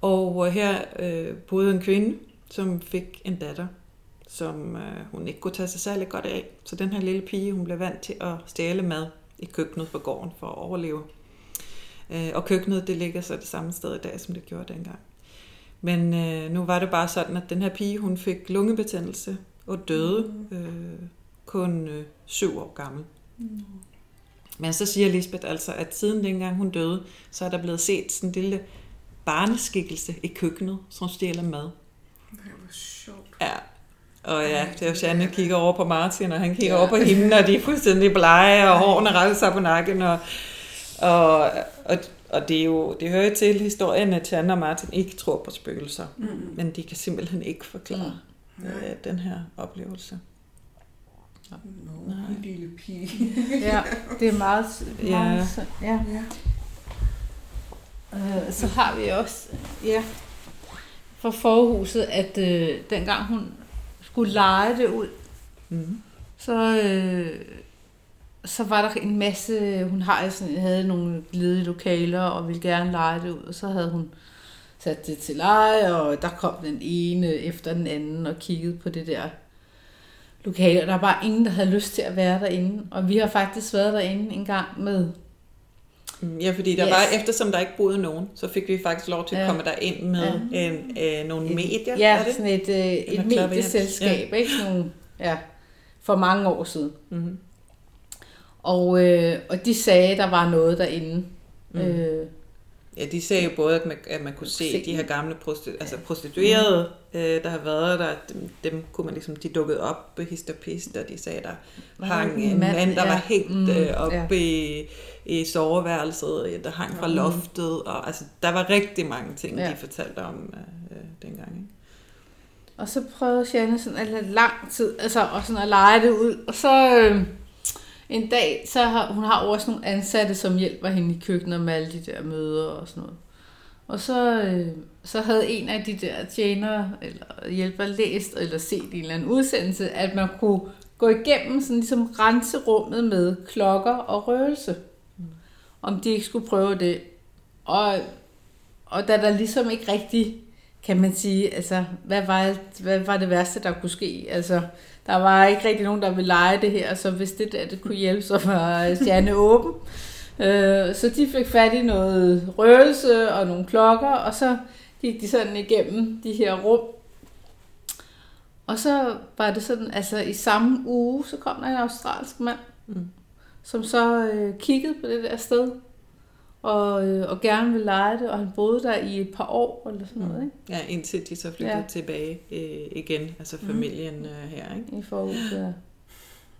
Og her øh, boede en kvinde, som fik en datter, som øh, hun ikke kunne tage sig særlig godt af. Så den her lille pige, hun blev vant til at stjæle mad i køkkenet på gården for at overleve. Øh, og køkkenet, det ligger så det samme sted i dag, som det gjorde dengang. Men øh, nu var det bare sådan, at den her pige, hun fik lungebetændelse og døde øh, kun øh, syv år gammel. Mm. Men så siger Lisbeth altså, at siden dengang hun døde, så er der blevet set sådan en lille barneskikkelse i køkkenet, som stjæler mad. Det var sjovt. Ja, og ja, det er jo Janne kigger over på Martin, og han kigger ja. over på hende, og de er fuldstændig blege, og hårene retter sig på nakken, og, og, og, og det, er jo, det hører til historien, at Janne og Martin ikke tror på spøgelser, mm. men de kan simpelthen ikke forklare mm. øh, den her oplevelse. Nå, en lille pige. ja, det er meget... meget Ja. ja. ja. Øh, så har vi også, ja, fra forhuset, at øh, dengang hun skulle lege det ud, Mm. så, øh, så var der en masse, hun har sådan, havde nogle ledige lokaler og ville gerne lege det ud, og så havde hun sat det til leje, og der kom den ene efter den anden og kiggede på det der lokale, og der var bare ingen, der havde lyst til at være derinde, og vi har faktisk været derinde en gang med Ja, fordi der Yes. var, eftersom der ikke boede nogen, så fik vi faktisk lov til at Ja. komme der ind med ja. en, øh, nogle medier. Ja, er det? sådan et, øh, et klaverjant. medieselskab, ja. ikke? Sådan ja, for mange år siden. Mm-hmm. Og, øh, og de sagde, der var noget derinde. Mm. Øh, Ja, de sagde jo både, at man, at man kunne se, Se de her gamle prostitu- altså prostituerede, mm. øh, der har været der, dem, dem kunne man ligesom, de dukkede op på hist og pist, og de sagde, der Var hang der en mand? mand, der Ja. var hængt Mm, øh, op ja. i, i soveværelset, der hang fra Mm. loftet, og altså, der var rigtig mange ting, Ja. de fortalte om øh, øh, dengang. Ikke? og så prøvede Janne sådan at lang tid, altså og sådan at lege det ud. Og så øh, en dag, så har hun har også nogle ansatte, som hjælper hende i køkkenet med alle de der møder og sådan noget. Og så, øh, så havde en af de der tjenere eller hjælper læst eller set en eller anden udsendelse, at man kunne gå igennem sådan ligesom rense rummet med klokker og røgelse. Om de ikke skulle prøve det. Og, og da der ligesom ikke rigtig, kan man sige, altså, hvad var, hvad var det værste, der kunne ske? Altså, der var ikke rigtig nogen, der ville lege det her, så hvis det der det kunne hjælpe, så var Janne åben. Øh, så de fik fat i noget røgelse og nogle klokker, og så gik de sådan igennem de her rum. Og så var det sådan, altså i samme uge, så kom der en australsk mand, Mm. som så øh, kiggede på det der sted, og, øh, og gerne ville lege det, og han boede der i et par år, eller sådan noget, ikke? Ja, indtil de så flyttede Ja. tilbage øh, igen, altså familien øh, her. Ikke? i forhuset.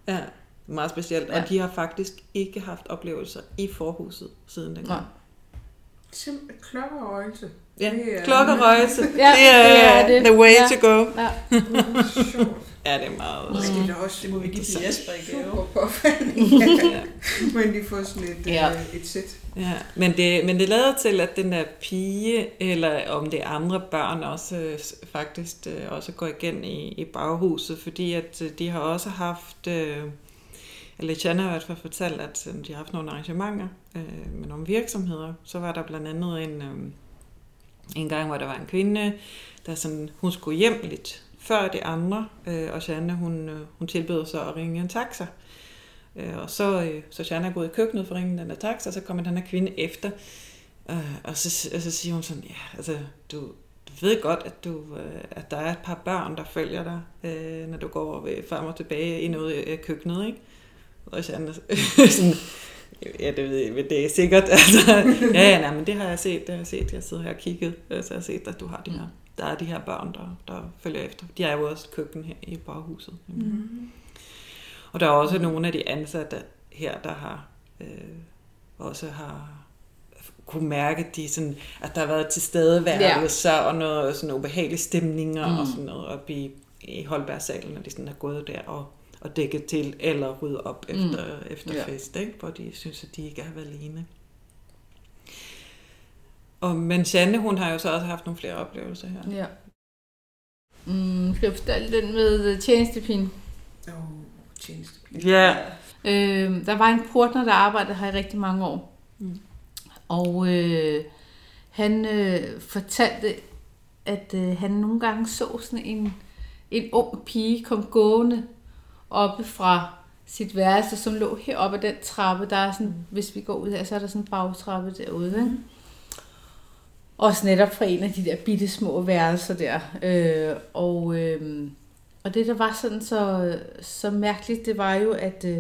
Ja. Ja, meget specielt. Ja. Og de har faktisk ikke haft oplevelser i forhuset siden dengang. Nej. Simpelthen klokkerøjelse. Ja, Det er- klokkerøjelse. Ja, det er, det er det. the way Ja. to go. Ja. Ja, det er meget... Måske da også Det må vi give til Jesper i gave. super påfaldende. Ja. Men de får sådan et, Ja. øh, et sæt. Ja, men det, men det lader til, at den der pige, eller om det er andre børn også, øh, faktisk øh, også går igen i, i baghuset, fordi at øh, de har også haft, øh, Alejandra har i hvert fald fortalt, at øhm, de har haft nogle arrangementer øh, med nogle virksomheder. Så var der blandt andet en, øh, en gang, hvor der var en kvinde, der sådan, hun skulle hjem lidt før de andre, øh, og Shanna, hun, øh, hun tilbød så at ringe en taxa. Øh, og så, øh, så Shanna er gået i køkkenet for at ringe den der taxa, og så kommer den her kvinde efter, øh, og, så, og så siger hun sådan, ja, altså, du, du ved godt, at, du, øh, at der er et par børn, der følger dig, øh, når du går frem og tilbage ind ud af øh, køkkenet, ikke? Og Shanna sådan, Ja, det ved jeg, det er sikkert. Altså, ja, ja, nej, men det har jeg set, det har jeg set. Jeg sidder her og kigget, så jeg har set, at du har de her, der er de her børn, der, der følger efter. De er jo også køkken her i baghuset. Mm. Og der er også nogle af de ansatte her, der har øh, også har kunne mærke, de sådan, at der har været til stedeværelser ja. og noget sådan ubehagelige stemninger mm. og sådan noget op i, i Holbergsalen, når de sådan er gået der og at dække til eller rydde op mm. efter, efter ja. fest, ikke? hvor de synes, at de ikke har været alene. Og, men Janne, hun har jo så også haft nogle flere oplevelser her. Ja. Mm, skal jeg fortælle den med tjenestepigen? Åh, oh, tjenestepigen. Ja. Øh, der var en portner, der arbejdede her i rigtig mange år. Mm. Og øh, han øh, fortalte, at øh, han nogle gange så sådan en, en ung pige kom gående oppe fra sit værelse, som lå heroppe af den trappe. Der er sådan, hvis vi går ud her, så er der sådan en bagtrappe derude. Ikke? Mm. Også netop fra en af de der bitte små værelser der. Øh, og, øh, og det, der var sådan så, så mærkeligt, det var jo, at øh,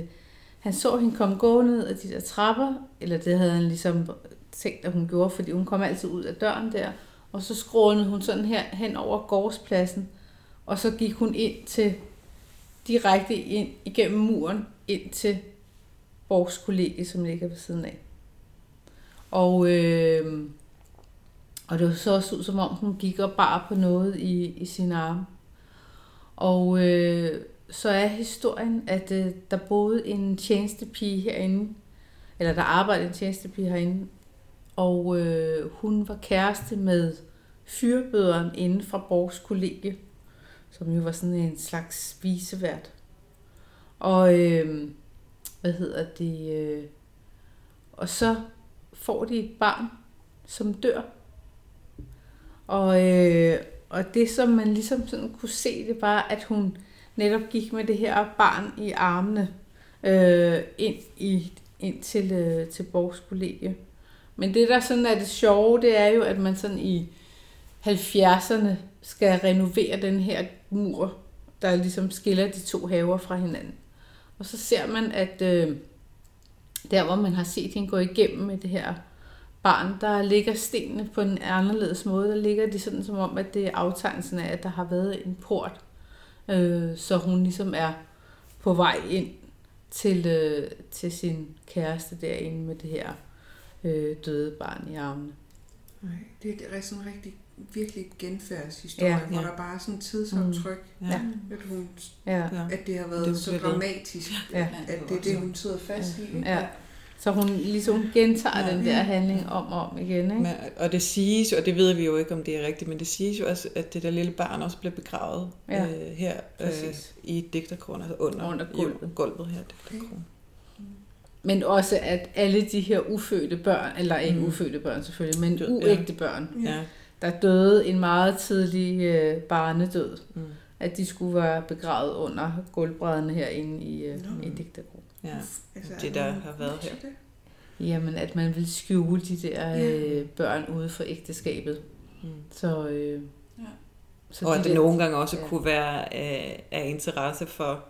han så hende komme gående ned ad de der trapper, eller det havde han ligesom tænkt, at hun gjorde, fordi hun kom altid ud af døren der, og så skrånede hun sådan her hen over gårdspladsen, og så gik hun ind til direkte ind igennem muren ind til vores kollegie, som ligger ved siden af. Og, øh, og det så også ud, som om hun gik og bar på noget i, i sin arm. Og øh, så er historien, at øh, der boede en tjenestepige herinde, eller der arbejdede en tjenestepige herinde, og øh, hun var kæreste med fyrbøderen inden fra Borgs kollegie som jo var sådan en slags spisevært. Og øh, hvad hedder det? Øh, og så får de et barn, som dør. Og, øh, og det, som man ligesom sådan kunne se, det var, at hun netop gik med det her barn i armene øh, ind, i, ind til, øh, til Borgs kollegie. Men det, der sådan er det sjove, det er jo, at man sådan i 70'erne skal renovere den her mur, der ligesom skiller de to haver fra hinanden. Og så ser man, at øh, der hvor man har set hende gå igennem med det her barn, der ligger stenene på en anderledes måde. Der ligger de sådan som om, at det er aftegnelsen af, at der har været en port, øh, så hun ligesom er på vej ind til, øh, til sin kæreste derinde med det her øh, døde barn i armene. Nej, det er sådan rigtig virkelig genfærdshistorie, ja, ja. hvor der bare er sådan en tidsaftryk, mm. ja. at, hun, ja. at det har været det så dramatisk, ja. at det er det, hun sidder fast ja. i. Ja. Så hun ligesom gentager ja. den der handling om og om igen. Ikke? Men, og det siges jo, og det ved vi jo ikke, om det er rigtigt, men det siges jo også, at det der lille barn også blev begravet ja. øh, her øh, i digterkronen, altså under, under gulvet. gulvet her digterkronen. Men også, at alle de her ufødte børn, eller ikke mm. ufødte børn selvfølgelig, men uægte børn, ja der døde en meget tidlig øh, barnedød. Mm. At de skulle være begravet under gulvbrædderne herinde i, øh, no. i Digtergro. Ja, altså, det der har været her. Jamen, at man vil skjule de der øh, børn ude for ægteskabet. Mm. Så, øh, ja. så og at det der, nogle gange også ja. kunne være øh, af interesse for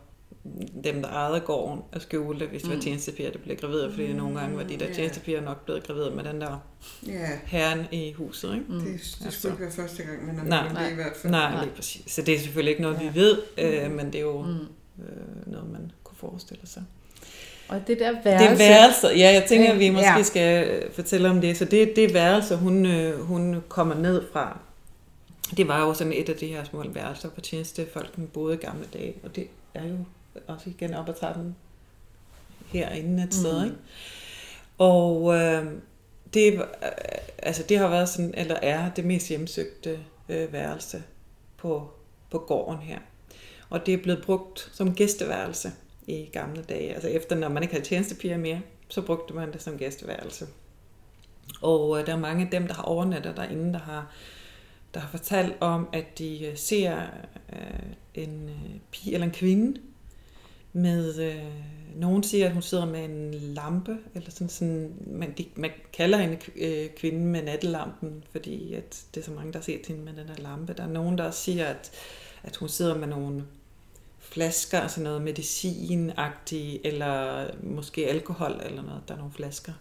dem, der ejede gården, at skjule det, hvis det mm. var tjenestepiger, der blev gravide, fordi mm. nogle gange var de der yeah. tjenestepiger nok blevet gravide med den der yeah. herren i huset. Ikke? Mm. Det, det altså. skulle ikke være første gang, men, nej, men det er i hvert fald. Nej, lige præcis. Så det er selvfølgelig ikke noget, ja. vi ved, øh, mm. men det er jo mm. øh, noget, man kunne forestille sig. Og det der værelse... Det værelse, ja, jeg tænker, at vi måske ja. skal fortælle om det. Så det, det værelse, hun, øh, hun kommer ned fra, det var jo sådan et af de her små værelser på tjenestefolk, boede i gamle dage, og det er jo også igen op ad trappen herinde et sted. Mm. Ikke? Og øh, det, øh, altså det har været sådan, eller er det mest hjemsøgte øh, værelse på, på gården her. Og det er blevet brugt som gæsteværelse i gamle dage. Altså efter, når man ikke havde tjenestepiger mere, så brugte man det som gæsteværelse. Og øh, der er mange af dem, der har overnattet derinde, der har der har fortalt om, at de øh, ser øh, en øh, pige eller en kvinde med, øh, nogen siger, at hun sidder med en lampe, eller sådan, sådan man, de, man kalder hende øh, kvinden med nattelampen, fordi at det er så mange, der har set hende med den her lampe. Der er nogen, der siger, at, at hun sidder med nogle flasker, altså noget medicin eller måske alkohol eller noget. Der er nogle flasker.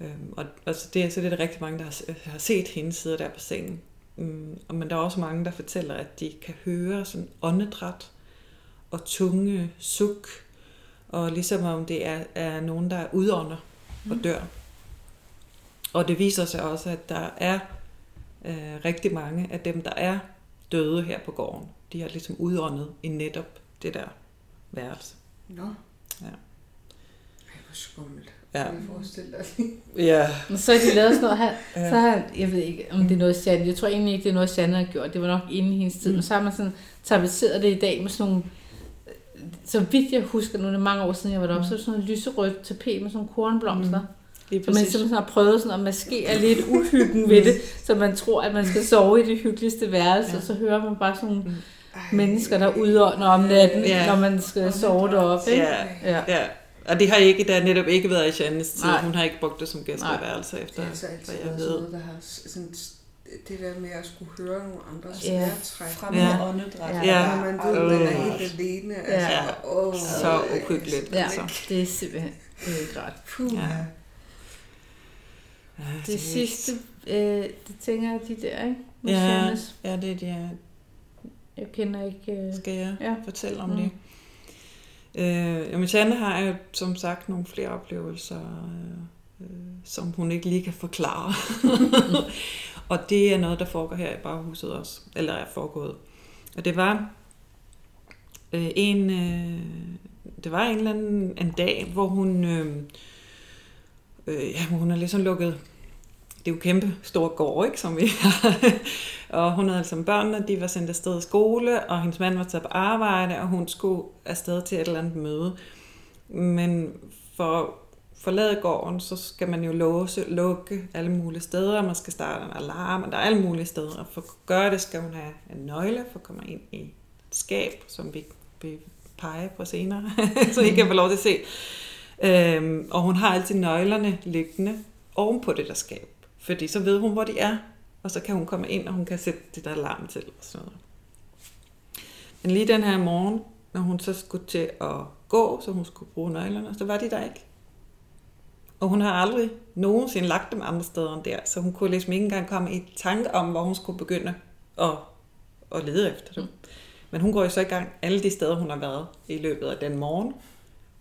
Øhm, og altså det, så det er der rigtig mange, der har, har set hende sidde der på sengen. Mm, men der er også mange, der fortæller, at de kan høre sådan åndedræt og tunge suk, og ligesom om det er, er nogen, der udånder og mm. dør. Og det viser sig også, at der er øh, rigtig mange af dem, der er døde her på gården. De har ligesom udåndet i netop det der værelse. Nå. Ja. Ej, hvor skummelt. Ja. Kan forestille dig? Ja. Men så har de lavet sådan noget her. Så har, jeg ved ikke, om det er noget, Janne, jeg tror egentlig ikke, det er noget, Janne har gjort. Det var nok inden i hendes tid. Mm. Men så har man sådan tapetseret det i dag med sådan nogle, så vidt jeg husker, nu er det mange år siden, jeg var deroppe, så er det sådan noget lyserødt tapet med sådan kornblomster. Lige Så man simpelthen har prøvet sådan at maskere lidt uhyggen ved det, så man tror, at man skal sove i det hyggeligste værelse, Ja. og så hører man bare sådan nogle Ej. mennesker, der udånder om natten, Ja. når man skal sove deroppe. Ikke? Ja, Ja. ja. Og det har ikke, der har netop ikke været i Jannes tid. Nej. Hun har ikke brugt det som gæsteværelse Det efter, er altså altid hvad jeg ved. noget, der har sådan, det der med at skulle høre nogle andres Ja. vejrtræk. Fremmede Ja. ja. åndedræt. Ja. Ja. Når man ved, at man er helt alene. Ja. Altså, åh, Så uhyggeligt. Ja, Altså. det er simpelthen det er ikke ret. Puh, Ja. ja. Ja, Det sidste, øh, det tænker jeg, de der, ikke? Med Ja, ja, det er de, Jeg kender ikke... Øh, skal jeg Ja. fortælle om Mm. det. Øh, jamen, Janne har jo som sagt nogle flere oplevelser, øh, øh, som hun ikke lige kan forklare. og det er noget, der foregår her i baghuset også, eller er foregået. Og det var øh, en, øh, det var en eller anden en dag, hvor hun, øh, øh, ja, hun har ligesom lukket, det er jo kæmpe stor gård, ikke, som vi har. og hun havde altså børnene, de var sendt afsted i skole, og hendes mand var taget på arbejde, og hun skulle afsted til et eller andet møde. Men for forlade gården, så skal man jo låse, lukke alle mulige steder, man skal starte en alarm, og der er alle mulige steder. Og for at gøre det, skal hun have en nøgle, for at komme ind i et skab, som vi vil pege på senere, så I kan få lov til at se. Øhm, og hun har altid nøglerne liggende oven på det der skab, fordi så ved hun, hvor de er, og så kan hun komme ind, og hun kan sætte det der alarm til og sådan noget. Men lige den her morgen, når hun så skulle til at gå, så hun skulle bruge nøglerne, så var de der ikke. Og hun har aldrig nogensinde lagt dem andre steder end der, så hun kunne ligesom ikke engang komme i tanke om, hvor hun skulle begynde at, at lede efter dem. Men hun går jo så i gang alle de steder, hun har været i løbet af den morgen,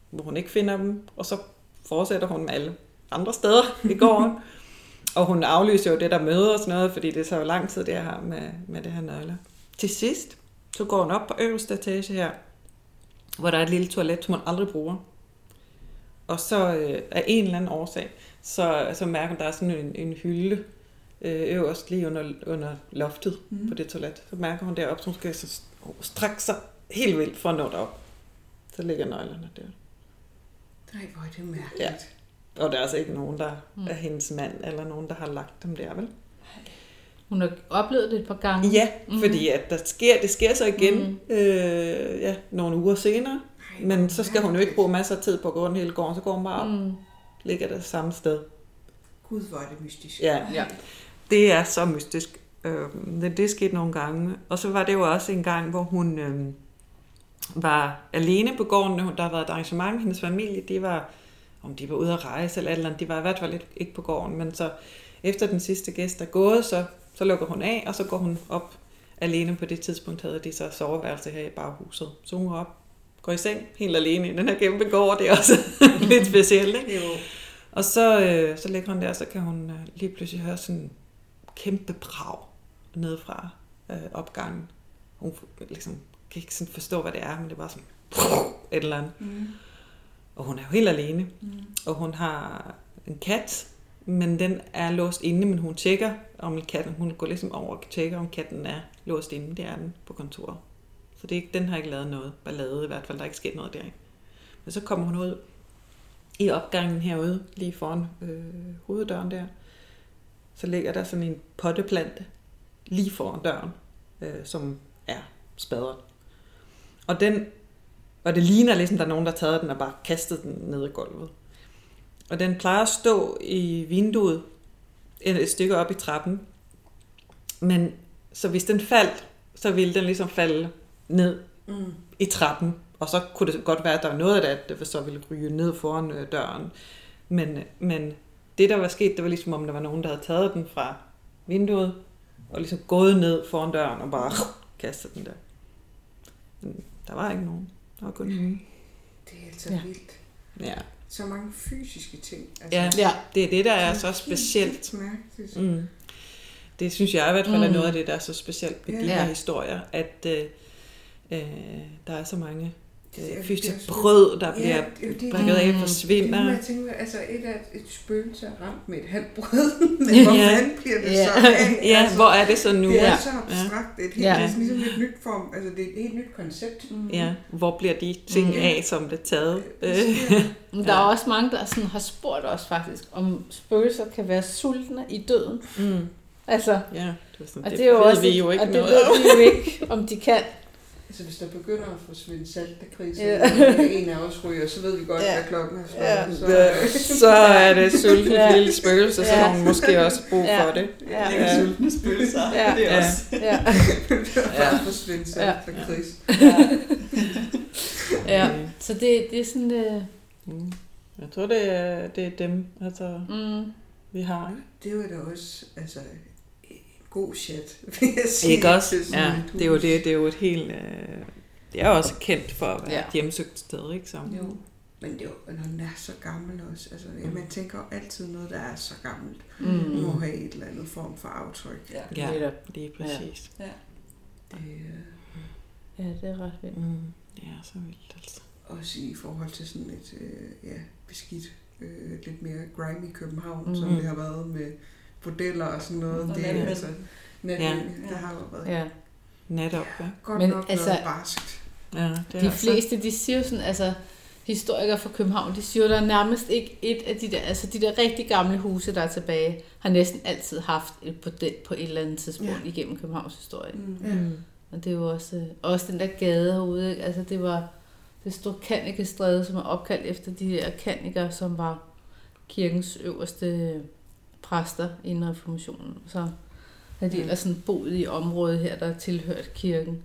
hvor hun ikke finder dem, og så fortsætter hun med alle andre steder i gården. og hun aflyser jo det der møde og sådan noget, fordi det tager jo lang tid, det har med, med det her nøgler. Til sidst, så går hun op på øverste etage her, hvor der er et lille toilet, som hun aldrig bruger. Og så øh, af en eller anden årsag, så, så mærker hun, at der er sådan en, en hylde øh, øverst lige under, under loftet mm. Mm. på det toilet. Så mærker hun deroppe, så hun skal så strække sig helt vildt for at nå derop. Så ligger nøglerne der. Nej, hvor er det mærkeligt. Ja. Og der er altså ikke nogen, der er hendes mand, eller nogen, der har lagt dem der, vel? hun har oplevet det et par gange. Ja, Mhm. fordi at der sker, det sker så igen Mhm. øh, ja, nogle uger senere. Men så skal hun jo ikke bruge masser af tid på at gå rundt hele gården, så går hun bare op, mm. Ligger det samme sted. Gud, hvor er det mystisk. Ja, Ja. det er så mystisk. Øh, det, det skete nogle gange. Og så var det jo også en gang, hvor hun øh, var alene på gården. Der har været et arrangement. Hendes familie, de var, om de var ude at rejse eller et eller andet, de var i hvert fald ikke, på gården. Men så efter den sidste gæst er gået, så, så lukker hun af, og så går hun op alene. På det tidspunkt havde de så soveværelse her i baghuset. Så hun går op, går i seng helt alene i den her kæmpe gård. Det er også lidt specielt, ikke? Jo. Og så, øh, så ligger hun der, så kan hun øh, lige pludselig høre sådan en kæmpe brag nede fra øh, opgangen. Hun ligesom, kan ikke sådan forstå, hvad det er, men det er bare sådan et eller andet. Mm. Og hun er jo helt alene. Mm. Og hun har en kat, men den er låst inde, men hun tjekker, om katten, hun går ligesom over og tjekker, om katten er låst inde. Det er den på kontoret. Så det er ikke, den har ikke lavet noget ballade, i hvert fald. Der er ikke sket noget derinde. Men så kommer hun ud i opgangen herude, lige foran øh, hoveddøren der. Så ligger der sådan en potteplante lige foran døren, øh, som er spadret. Og den og det ligner ligesom, der er nogen, der har taget den og bare kastet den ned i gulvet. Og den plejer at stå i vinduet et stykke op i trappen. Men så hvis den faldt, så ville den ligesom falde ned Mm. i trappen. Og så kunne det godt være, at der var noget af det, der så ville ryge ned foran øh, døren. Men, men det, der var sket, det var ligesom, om der var nogen, der havde taget den fra vinduet, og ligesom gået ned foran døren og bare kastet den der. Men der var ikke nogen. Der var kun hende. Det er altså Ja. vildt. Ja. Så mange fysiske ting. Altså, ja, Ja. det er det, der er helt så specielt. mærkeligt. Mm. Det synes jeg i hvert fald er Mm. noget af det, der er så specielt ved de Ja. her historier, at øh, øh, der er så mange Det er- øh, fysiske det er så- brød, der bliver Ja, det er det. brækket af, Mm. Det forsvinder. er, jeg tænker, altså et af et spøgelse er ramt med et halvt brød, men hvor Ja. fanden bliver det Ja. så af? Ja, altså, hvor er det så nu? det er Ja. så abstrakt. Det er et helt, Ja. ja. ligesom et nyt form, altså det er et helt nyt koncept. Mm. Ja, hvor bliver de ting Mm. af, som det er taget? Øh, Men der Ja. er også mange, der sådan har spurgt os faktisk, om spøgelser kan være sultne i døden. mm, Altså, ja, det, er sådan, og det, det, er jo også, vi jo ikke og det noget ved vi jo ikke, om de kan. Altså hvis der begynder at forsvinde saltekriser, Ja. ja. en af os ryger, så ved vi godt, Ja. hvad klokken er Ja. slået. Så, Så, så er det sulten Ja. lille spøgelse, så Ja. har hun måske også brug Ja. for det. Ja. Ikke Ja. sultne spøgelser. Ja. Det er Ja. også. Ja, ja. at forsvinde saltekris. ja. Så det, det er sådan, øh, Mm. Jeg tror, det er, det er dem, altså, mm, vi har. Det er jo da også altså, god chat, vil jeg sige. Ikke også? Ja, et det er jo det. Det er jo et helt... Øh, det er jo også kendt for at være Ja. et hjemsøgt sted, ikke? Så. Jo, men det er jo, når den er så gammel også. Altså, mm. Man tænker jo altid noget, der er så gammelt. mm, Mm. Må have et eller andet form for aftryk. Ja. Ja, Netop. lige præcis. Det, øh, ja, det er ret vildt. Mm. Det er så vildt, altså. også i forhold til sådan et øh, ja, beskidt, øh, lidt mere grimy København, Mm. mm. som det har været med bordeller og sådan noget. Og det er altså, natmænd, Ja. det har jo været Ja. Netop, ja. godt Men nok altså- noget barskt. ja det De altså- fleste, de siger jo sådan, altså historikere fra København, de siger jo, der er nærmest ikke et af de der, altså de der rigtig gamle huse, der er tilbage, har næsten altid haft et bordel på et eller andet tidspunkt ja. Igennem Københavns historie. Mm. Mm. Og det er jo også, øh, også den der gade herude, ikke? altså det var det store Kannikestræde, som er opkaldt efter de her kanniker, som var kirkens øverste præster inden reformationen. Så havde de Mm. ellers sådan boet i området her, der tilhørt kirken.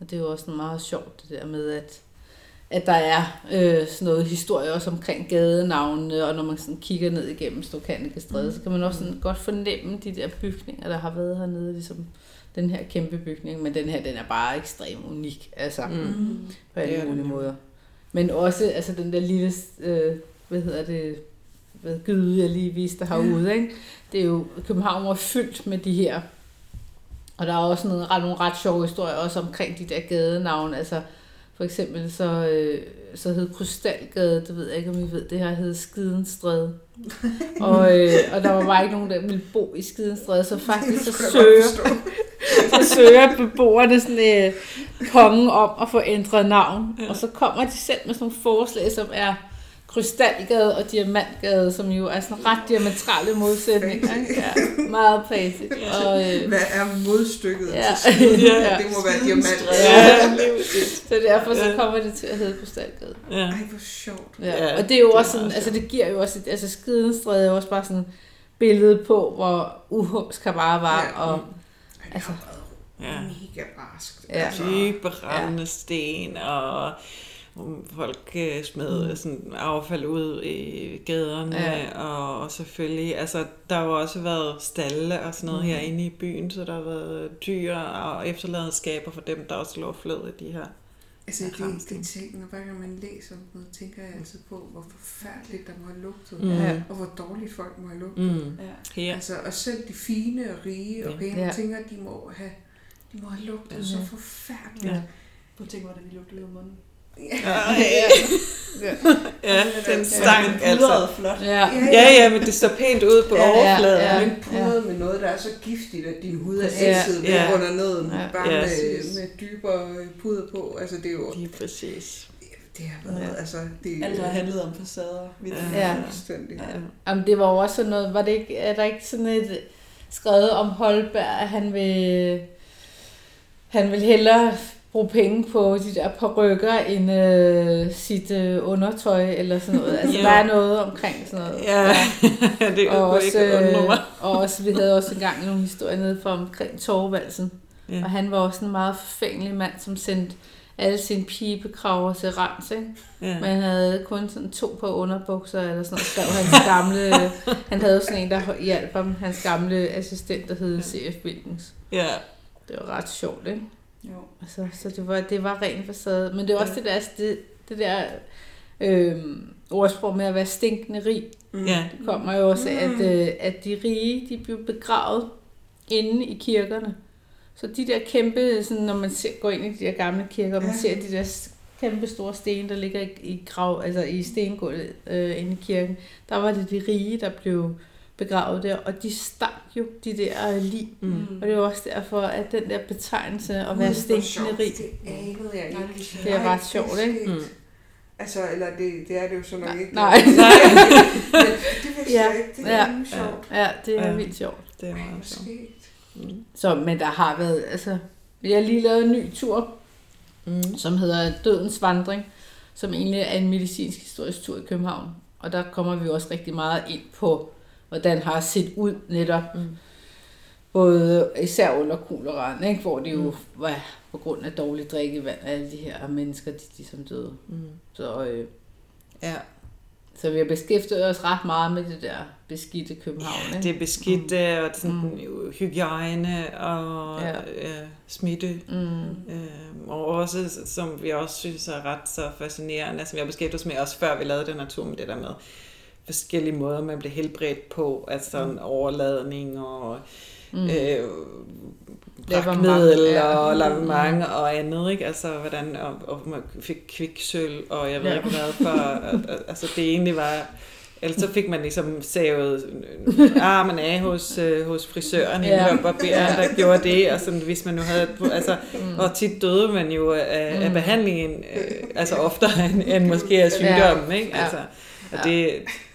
Og det er jo også meget sjovt, det der med, at, at der er øh, sådan noget historie også omkring gadenavnene, og når man sådan kigger ned igennem Storkanikestræde, mm. så kan man også sådan godt fornemme de der bygninger, der har været hernede, ligesom den her kæmpe bygning, men den her, den er bare ekstremt unik, altså Mm. Mm. på er alle mulige måder. Men også altså den der lille, øh, hvad hedder det, hvad gyde jeg lige viste herude, ikke? Det er jo, København var fyldt med de her, og der er også nogle, ret, nogle ret sjove historier også omkring de der gadenavne, altså for eksempel så, øh, så hed Krystalgade, det ved jeg ikke, om I ved, det her hed Skidenstræde. og, øh, og der var bare ikke nogen, der ville bo i Skidenstræde, så faktisk så søger, så søger beboerne sådan, øh, kongen om at få ændret navn. Ja. Og så kommer de selv med sådan nogle forslag, som er Krystalgade og Diamantgade, som jo er sådan ret diametrale modsætninger. Ikke? Ja, meget fancy. Og, øh, Hvad er modstykket Ja. til skiden? Ja. Det må være diamant. Ja, så derfor så Ja. kommer det til at hedde Krystalgade. Ja. Ej, hvor sjovt. Ja. Ja, ja, og det er jo det er også sådan, altså det giver jo også, et, altså Skidenstræde er jo også bare sådan billede på, hvor uhumsk bare var, Ja. og Altså, Ja. mega barskt. Ja. Altså, Dybe brændende sten, og folk øh, smed Mm. sådan affald ud i gaderne, Ja. og, og selvfølgelig, altså der har jo også været stalle og sådan noget Mm. mm. herinde i byen, så der har været dyr og efterladenskaber for dem, der også lå flød i de her. Altså, det, Ramsten. det ting, når hver gang man læser om noget, tænker jeg altid på, hvor forfærdeligt der må have lugtet, Mm. Og hvor dårligt folk må have lugtet. Mm. Ja. Altså, og selv de fine og rige og pæne, Ja. tænker, de må have, de må have lugtet Ja. så forfærdeligt. Ja. Prøv at tænke, hvordan vi lugter ud af munden. Ja, den stank altså. Pudret flot. ja. Ja, ja, men det står pænt ud på Ja, ja, overfladen. ja. Men pudret med noget, der er så giftigt, at din hud er altid Ja. væk under neden. Ja. Bare Ja. med, med dybere puder på. Altså, det er jo... Lige præcis. Det har været, Ja. altså... Det, Alt har handlet om facader. Vi Ja. Ja. Fuldstændig. Ja. Ja. Jamen, det var jo også sådan noget, var det ikke, er der ikke sådan et, skrevet om Holberg, at han vil, han vil hellere bruge penge på de der parrykker end øh, sit øh, undertøj eller sådan noget. Altså, Ja. der er noget omkring sådan noget. Ja, det Og også, ikke øh, og også, vi havde også engang nogle historier nede fra omkring Torvaldsen. Ja. Og han var også en meget forfængelig mand, som sendte alle sine pibekraver til Rams, ikke? Ja. Men han havde kun sådan to par underbukser, eller sådan noget, skrev hans gamle... han havde sådan en, der hjalp ham, hans gamle assistent, der hed C.F. Wilkins. ja. Det var ret sjovt, ikke? Jo. Altså, så det var, det var ren facade. Men det er også det der, det, det der øhm, ordsprog med at være stinkende rig. Mm. Ja. Det kommer jo også af, at, øh, at de rige, de blev begravet inde i kirkerne. Så de der kæmpe, sådan, når man ser, går ind i de der gamle kirker, og man Ja. ser de der kæmpe store sten, der ligger i, i grav, altså i stengulvet øh, inde i kirken, der var det de rige, der blev begravet der, og de stank jo, de der øh, lig. Mm. Og det var også derfor, at den der betegnelse at være stinkende rig, Det anede jeg ikke. Nej, det er sjovt. Det er Ej, ret sjovt, ikke? Mm. Altså, eller det, det er det jo så nok Nej, ikke. nej. Men det vidste Ja, jeg ikke. Det er ja. sjovt. ja, det er Ja. vildt sjovt. Det er meget sjovt. Mm. Så, men der har været, altså, vi har lige lavet en ny tur, Mm. som hedder Dødens Vandring, som egentlig er en medicinsk historisk tur i København. Og der kommer vi også rigtig meget ind på, hvordan har set ud netop, Mm. både især under koleraen, ikke? hvor det jo var på grund af dårlig drikkevand, alle de her mennesker, de, de som døde. Mm. Så, øh, Ja. så vi har beskæftiget os ret meget med det der beskidte København. ja, ikke? det er beskidt, mm. og sådan Mm. mm. hygiejne og Ja. øh, smitte. Mm. Øh, og også, som vi også synes er ret så fascinerende, som jeg beskæftigede os med også før vi lavede den her tur med det der med forskellige måder, man bliver helbredt på, altså sådan overladning og Mm. øh, ja. og lavement og andet, ikke? Altså, hvordan, og, og man fik kviksøl, og jeg ved Ja. ikke hvad, for, altså, det egentlig var, ellers så fik man ligesom savet armen af hos, øh, hos frisøren, Ja. ja. og barberen, der gjorde det, og sådan, hvis man nu havde, altså, Mm. og tit døde man jo af, af Mm. behandlingen, øh, altså oftere end, end måske af sygdommen, ikke? Ja. Altså, og det,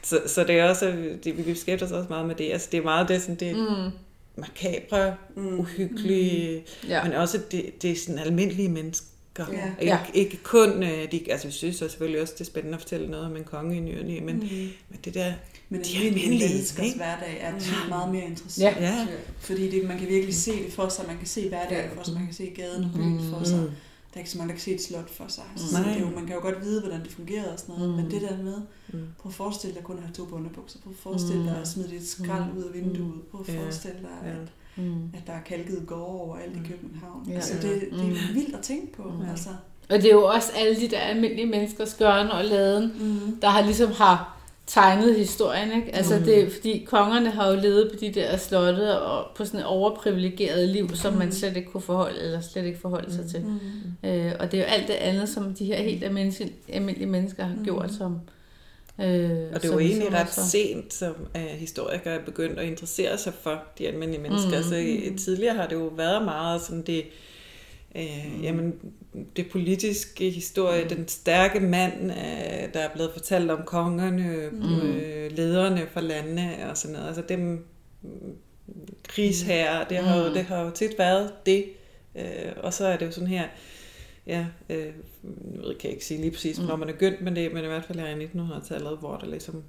så, så det er også, det, vi beskæftiger os også meget med det, altså det er meget det, sådan, det Mm. makabre, Mm. uhyggelige, Ja. men også det, det er sådan almindelige mennesker. Ja. Ikke, Ja. ikke kun, øh, de, altså vi synes også selvfølgelig også, det er spændende at fortælle noget om en konge i nyerne, men, Mm. men det der, Men De de almindelige menneskers ikke? hverdag er tit meget mere interessant. Ja. ja, Fordi det, man kan virkelig se det for sig, man kan se hverdagen for sig, man kan se gaden og byen for sig. mm, er ikke så mange, der kan se et slot for sig. Så Nej. det er jo, man kan jo godt vide, hvordan det fungerer og sådan noget, Mm. men det der med, mm, prøv at forestille dig kun at have to underbukser, prøv at forestille dig at smide dit skrald Mm. ud af vinduet, prøv at forestille dig, at, Mm. at der er kalket gårde overalt i København. Ja. Altså det, det er jo Mm. vildt at tænke på. Mm. Altså. Og det er jo også alle de der almindelige menneskers gørne og laden, Mm. der har ligesom har tegnet historien, ikke? Altså Mm. det er, fordi kongerne har jo levet på de der slotte og på sådan et overprivilegeret liv, som man Mm. slet ikke kunne forholde, eller slet ikke forholde sig til. Mm. Øh, og det er jo alt det andet, som de her helt almindelige, almindelige mennesker har Mm. gjort, som... Øh, og det er jo egentlig ret også- sent, som uh, historikere er begyndt at interessere sig for de almindelige mennesker. Mm. Så i, tidligere har det jo været meget sådan det, øh, Mm. jamen, det politiske historie, Mm. den stærke mand, øh, der er blevet fortalt om kongerne, Mm. mm. øh, lederne for landene og sådan noget. Altså dem mm, krigsherrer, det har, jo, Mm. det har jo tit været det. Øh, og så er det jo sådan her, ja, øh, jeg ved, kan jeg ikke sige lige præcis, hvornår Mm. man er begyndt med det, men i hvert fald her i 1900-tallet, hvor der ligesom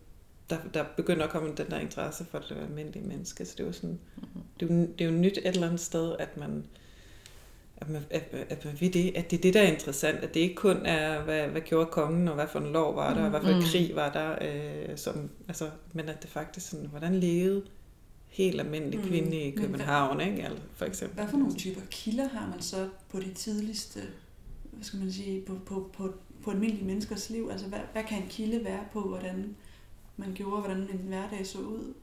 der, der begynder at komme den der interesse for det almindelige menneske. Så det er jo sådan, det er jo, det er jo nyt et eller andet sted, at man, at man, at, at man ved det, at det er det, der er interessant, at det ikke kun er, hvad, hvad gjorde kongen, og hvad for en lov var der, og hvad for en Mm. krig var der, øh, som, altså, men at det faktisk sådan, hvordan levede helt almindelig Mm. kvinde i Men hvad- København, ikke? Altså, for eksempel. Hvad for nogle typer kilder har man så på de tidligste, hvad skal man sige, på, på, på, på almindelige menneskers liv? Altså hvad, hvad kan en kilde være på, hvordan man gjorde, hvordan en hverdag så ud?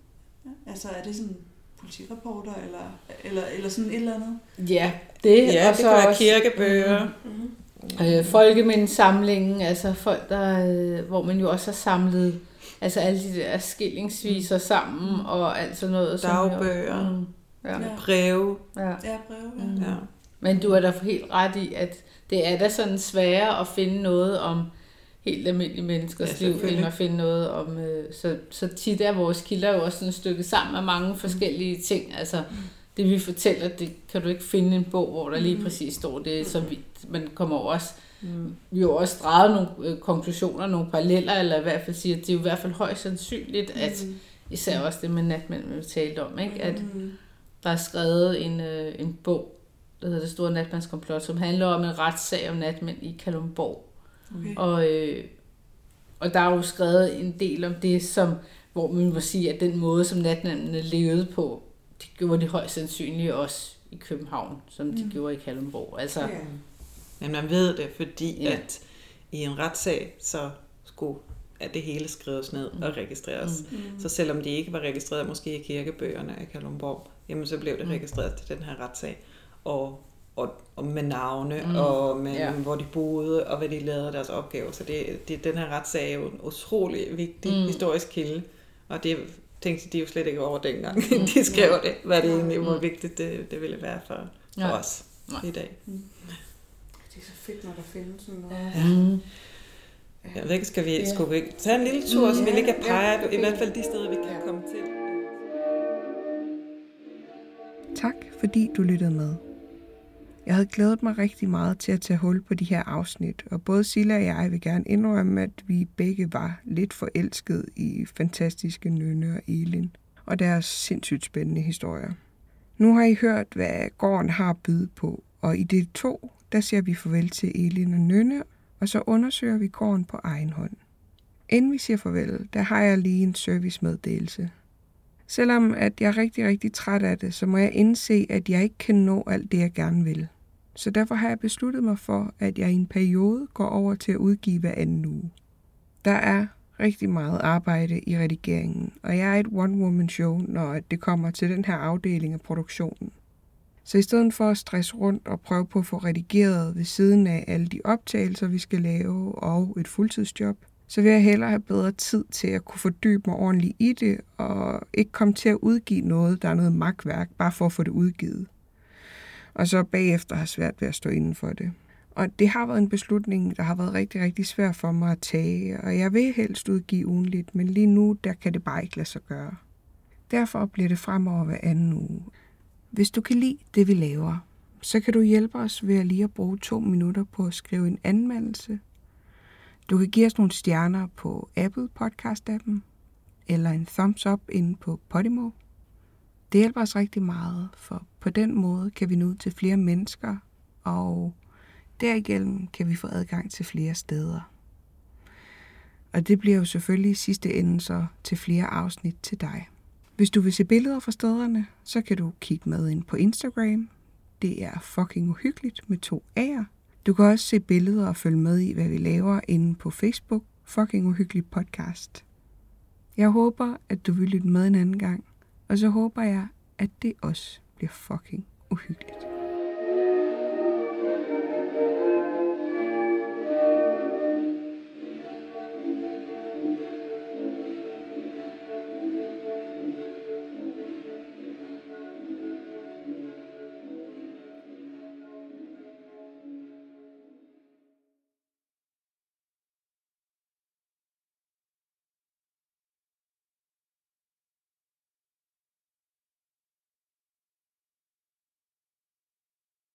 Ja, Altså er det sådan politirapporter, eller, eller, eller sådan et eller andet? Ja, det, Ja, og det så kan være også- kirkebøger. Mm-hmm. Øh, folkemindesamlingen, altså folk, der, øh, hvor man jo også har samlet altså alle de der skillingsviser sammen og alt sådan noget. som Dagbøger. Mm, ja, Ja. Breve. ja. Ja, breve, ja. Mm. Ja. Men du er da helt ret i, at det er da sådan sværere at finde noget om helt almindelige menneskers Ja, liv, end at finde noget om... Øh, så, så tit er vores kilder jo også sådan stykket sammen af mange forskellige ting. Altså, det vi fortæller, det kan du ikke finde en bog, hvor der lige præcis står det, så vi, man kommer over også... Mm. Vi har jo også draget nogle øh, konklusioner, nogle paralleller, eller i hvert fald siger, at det er jo i hvert fald højst sandsynligt, at især også det med natmænd, vi talte om, ikke? at Mm. der er skrevet en, øh, en bog, der hedder Det Store Natmandskomplot, som handler om en retssag om natmænd i Kalundborg. Okay. Og, øh, og der er jo skrevet en del om det, som, hvor man må sige, at den måde, som natmændene levede på, det gjorde de højst sandsynligt også i København, som de Mm. gjorde i Kalundborg. Altså, Ja. Men man ved det, fordi Ja. at i en retssag, så skulle at det hele skrives ned Mm. og registreres. Mm. Mm. Så selvom de ikke var registreret måske i kirkebøgerne af Kalundborg, jamen så blev det Mm. registreret til den her retssag. Og, og, og med navne, Mm. mm. og med, Ja. ja. hvor de boede, og hvad de lavede af deres opgaver. Så det, det, den her retssag er jo en utrolig vigtig Mm. mm. historisk kilde. Og det tænkte de jo slet ikke over dengang, Mm. de skrev det, hvad det egentlig, hvor Mm. vigtigt det, det ville være for, for Ja. os Nej. i dag. Det er så fedt, når der findes sådan noget. Ja. Mm. Jeg ved ikke, skal vi, Ja. skulle vi ikke tage en lille tur, så vi Ja, lige kan ja, pege, okay. i hvert fald de steder, vi kan Ja. komme til. Tak fordi du lyttede med. Jeg havde glædet mig rigtig meget til at tage hul på de her afsnit, og både Silla og jeg vil gerne indrømme, at vi begge var lidt forelsket i fantastiske Nynne og Elin og deres sindssygt spændende historier. Nu har I hørt, hvad gården har at byde på, og i del 2, der siger vi farvel til Elin og Nynne, og så undersøger vi gården på egen hånd. Inden vi siger farvel, der har jeg lige en servicemeddelelse. Selvom at jeg er rigtig, rigtig træt af det, så må jeg indse, at jeg ikke kan nå alt det, jeg gerne vil. Så derfor har jeg besluttet mig for, at jeg i en periode går over til at udgive hver anden uge. Der er rigtig meget arbejde i redigeringen, og jeg er et one-woman-show, når det kommer til den her afdeling af produktionen. Så i stedet for at stresse rundt og prøve på at få redigeret ved siden af alle de optagelser, vi skal lave, og et fuldtidsjob, så vil jeg hellere have bedre tid til at kunne fordybe mig ordentligt i det, og ikke komme til at udgive noget, der er noget magtværk, bare for at få det udgivet. Og så bagefter har svært ved at stå inden for det. Og det har været en beslutning, der har været rigtig, rigtig svær for mig at tage, og jeg vil helst udgive ugenligt, men lige nu, der kan det bare ikke lade sig gøre. Derfor bliver det fremover hver anden uge. Hvis du kan lide det, vi laver, så kan du hjælpe os ved at lige at bruge to minutter på at skrive en anmeldelse. Du kan give os nogle stjerner på Apple Podcast-appen, eller en thumbs up inde på Podimo. Det hjælper os rigtig meget, for på den måde kan vi nå ud til flere mennesker, og derigennem kan vi få adgang til flere steder. Og det bliver jo selvfølgelig i sidste ende så til flere afsnit til dig. Hvis du vil se billeder fra stederne, så kan du kigge med ind på Instagram. Det er fucking uhyggeligt med to A'er. Du kan også se billeder og følge med i, hvad vi laver inde på Facebook. Fucking uhyggeligt podcast. Jeg håber, at du vil lytte med en anden gang. Og så håber jeg, at det også bliver fucking uhyggeligt.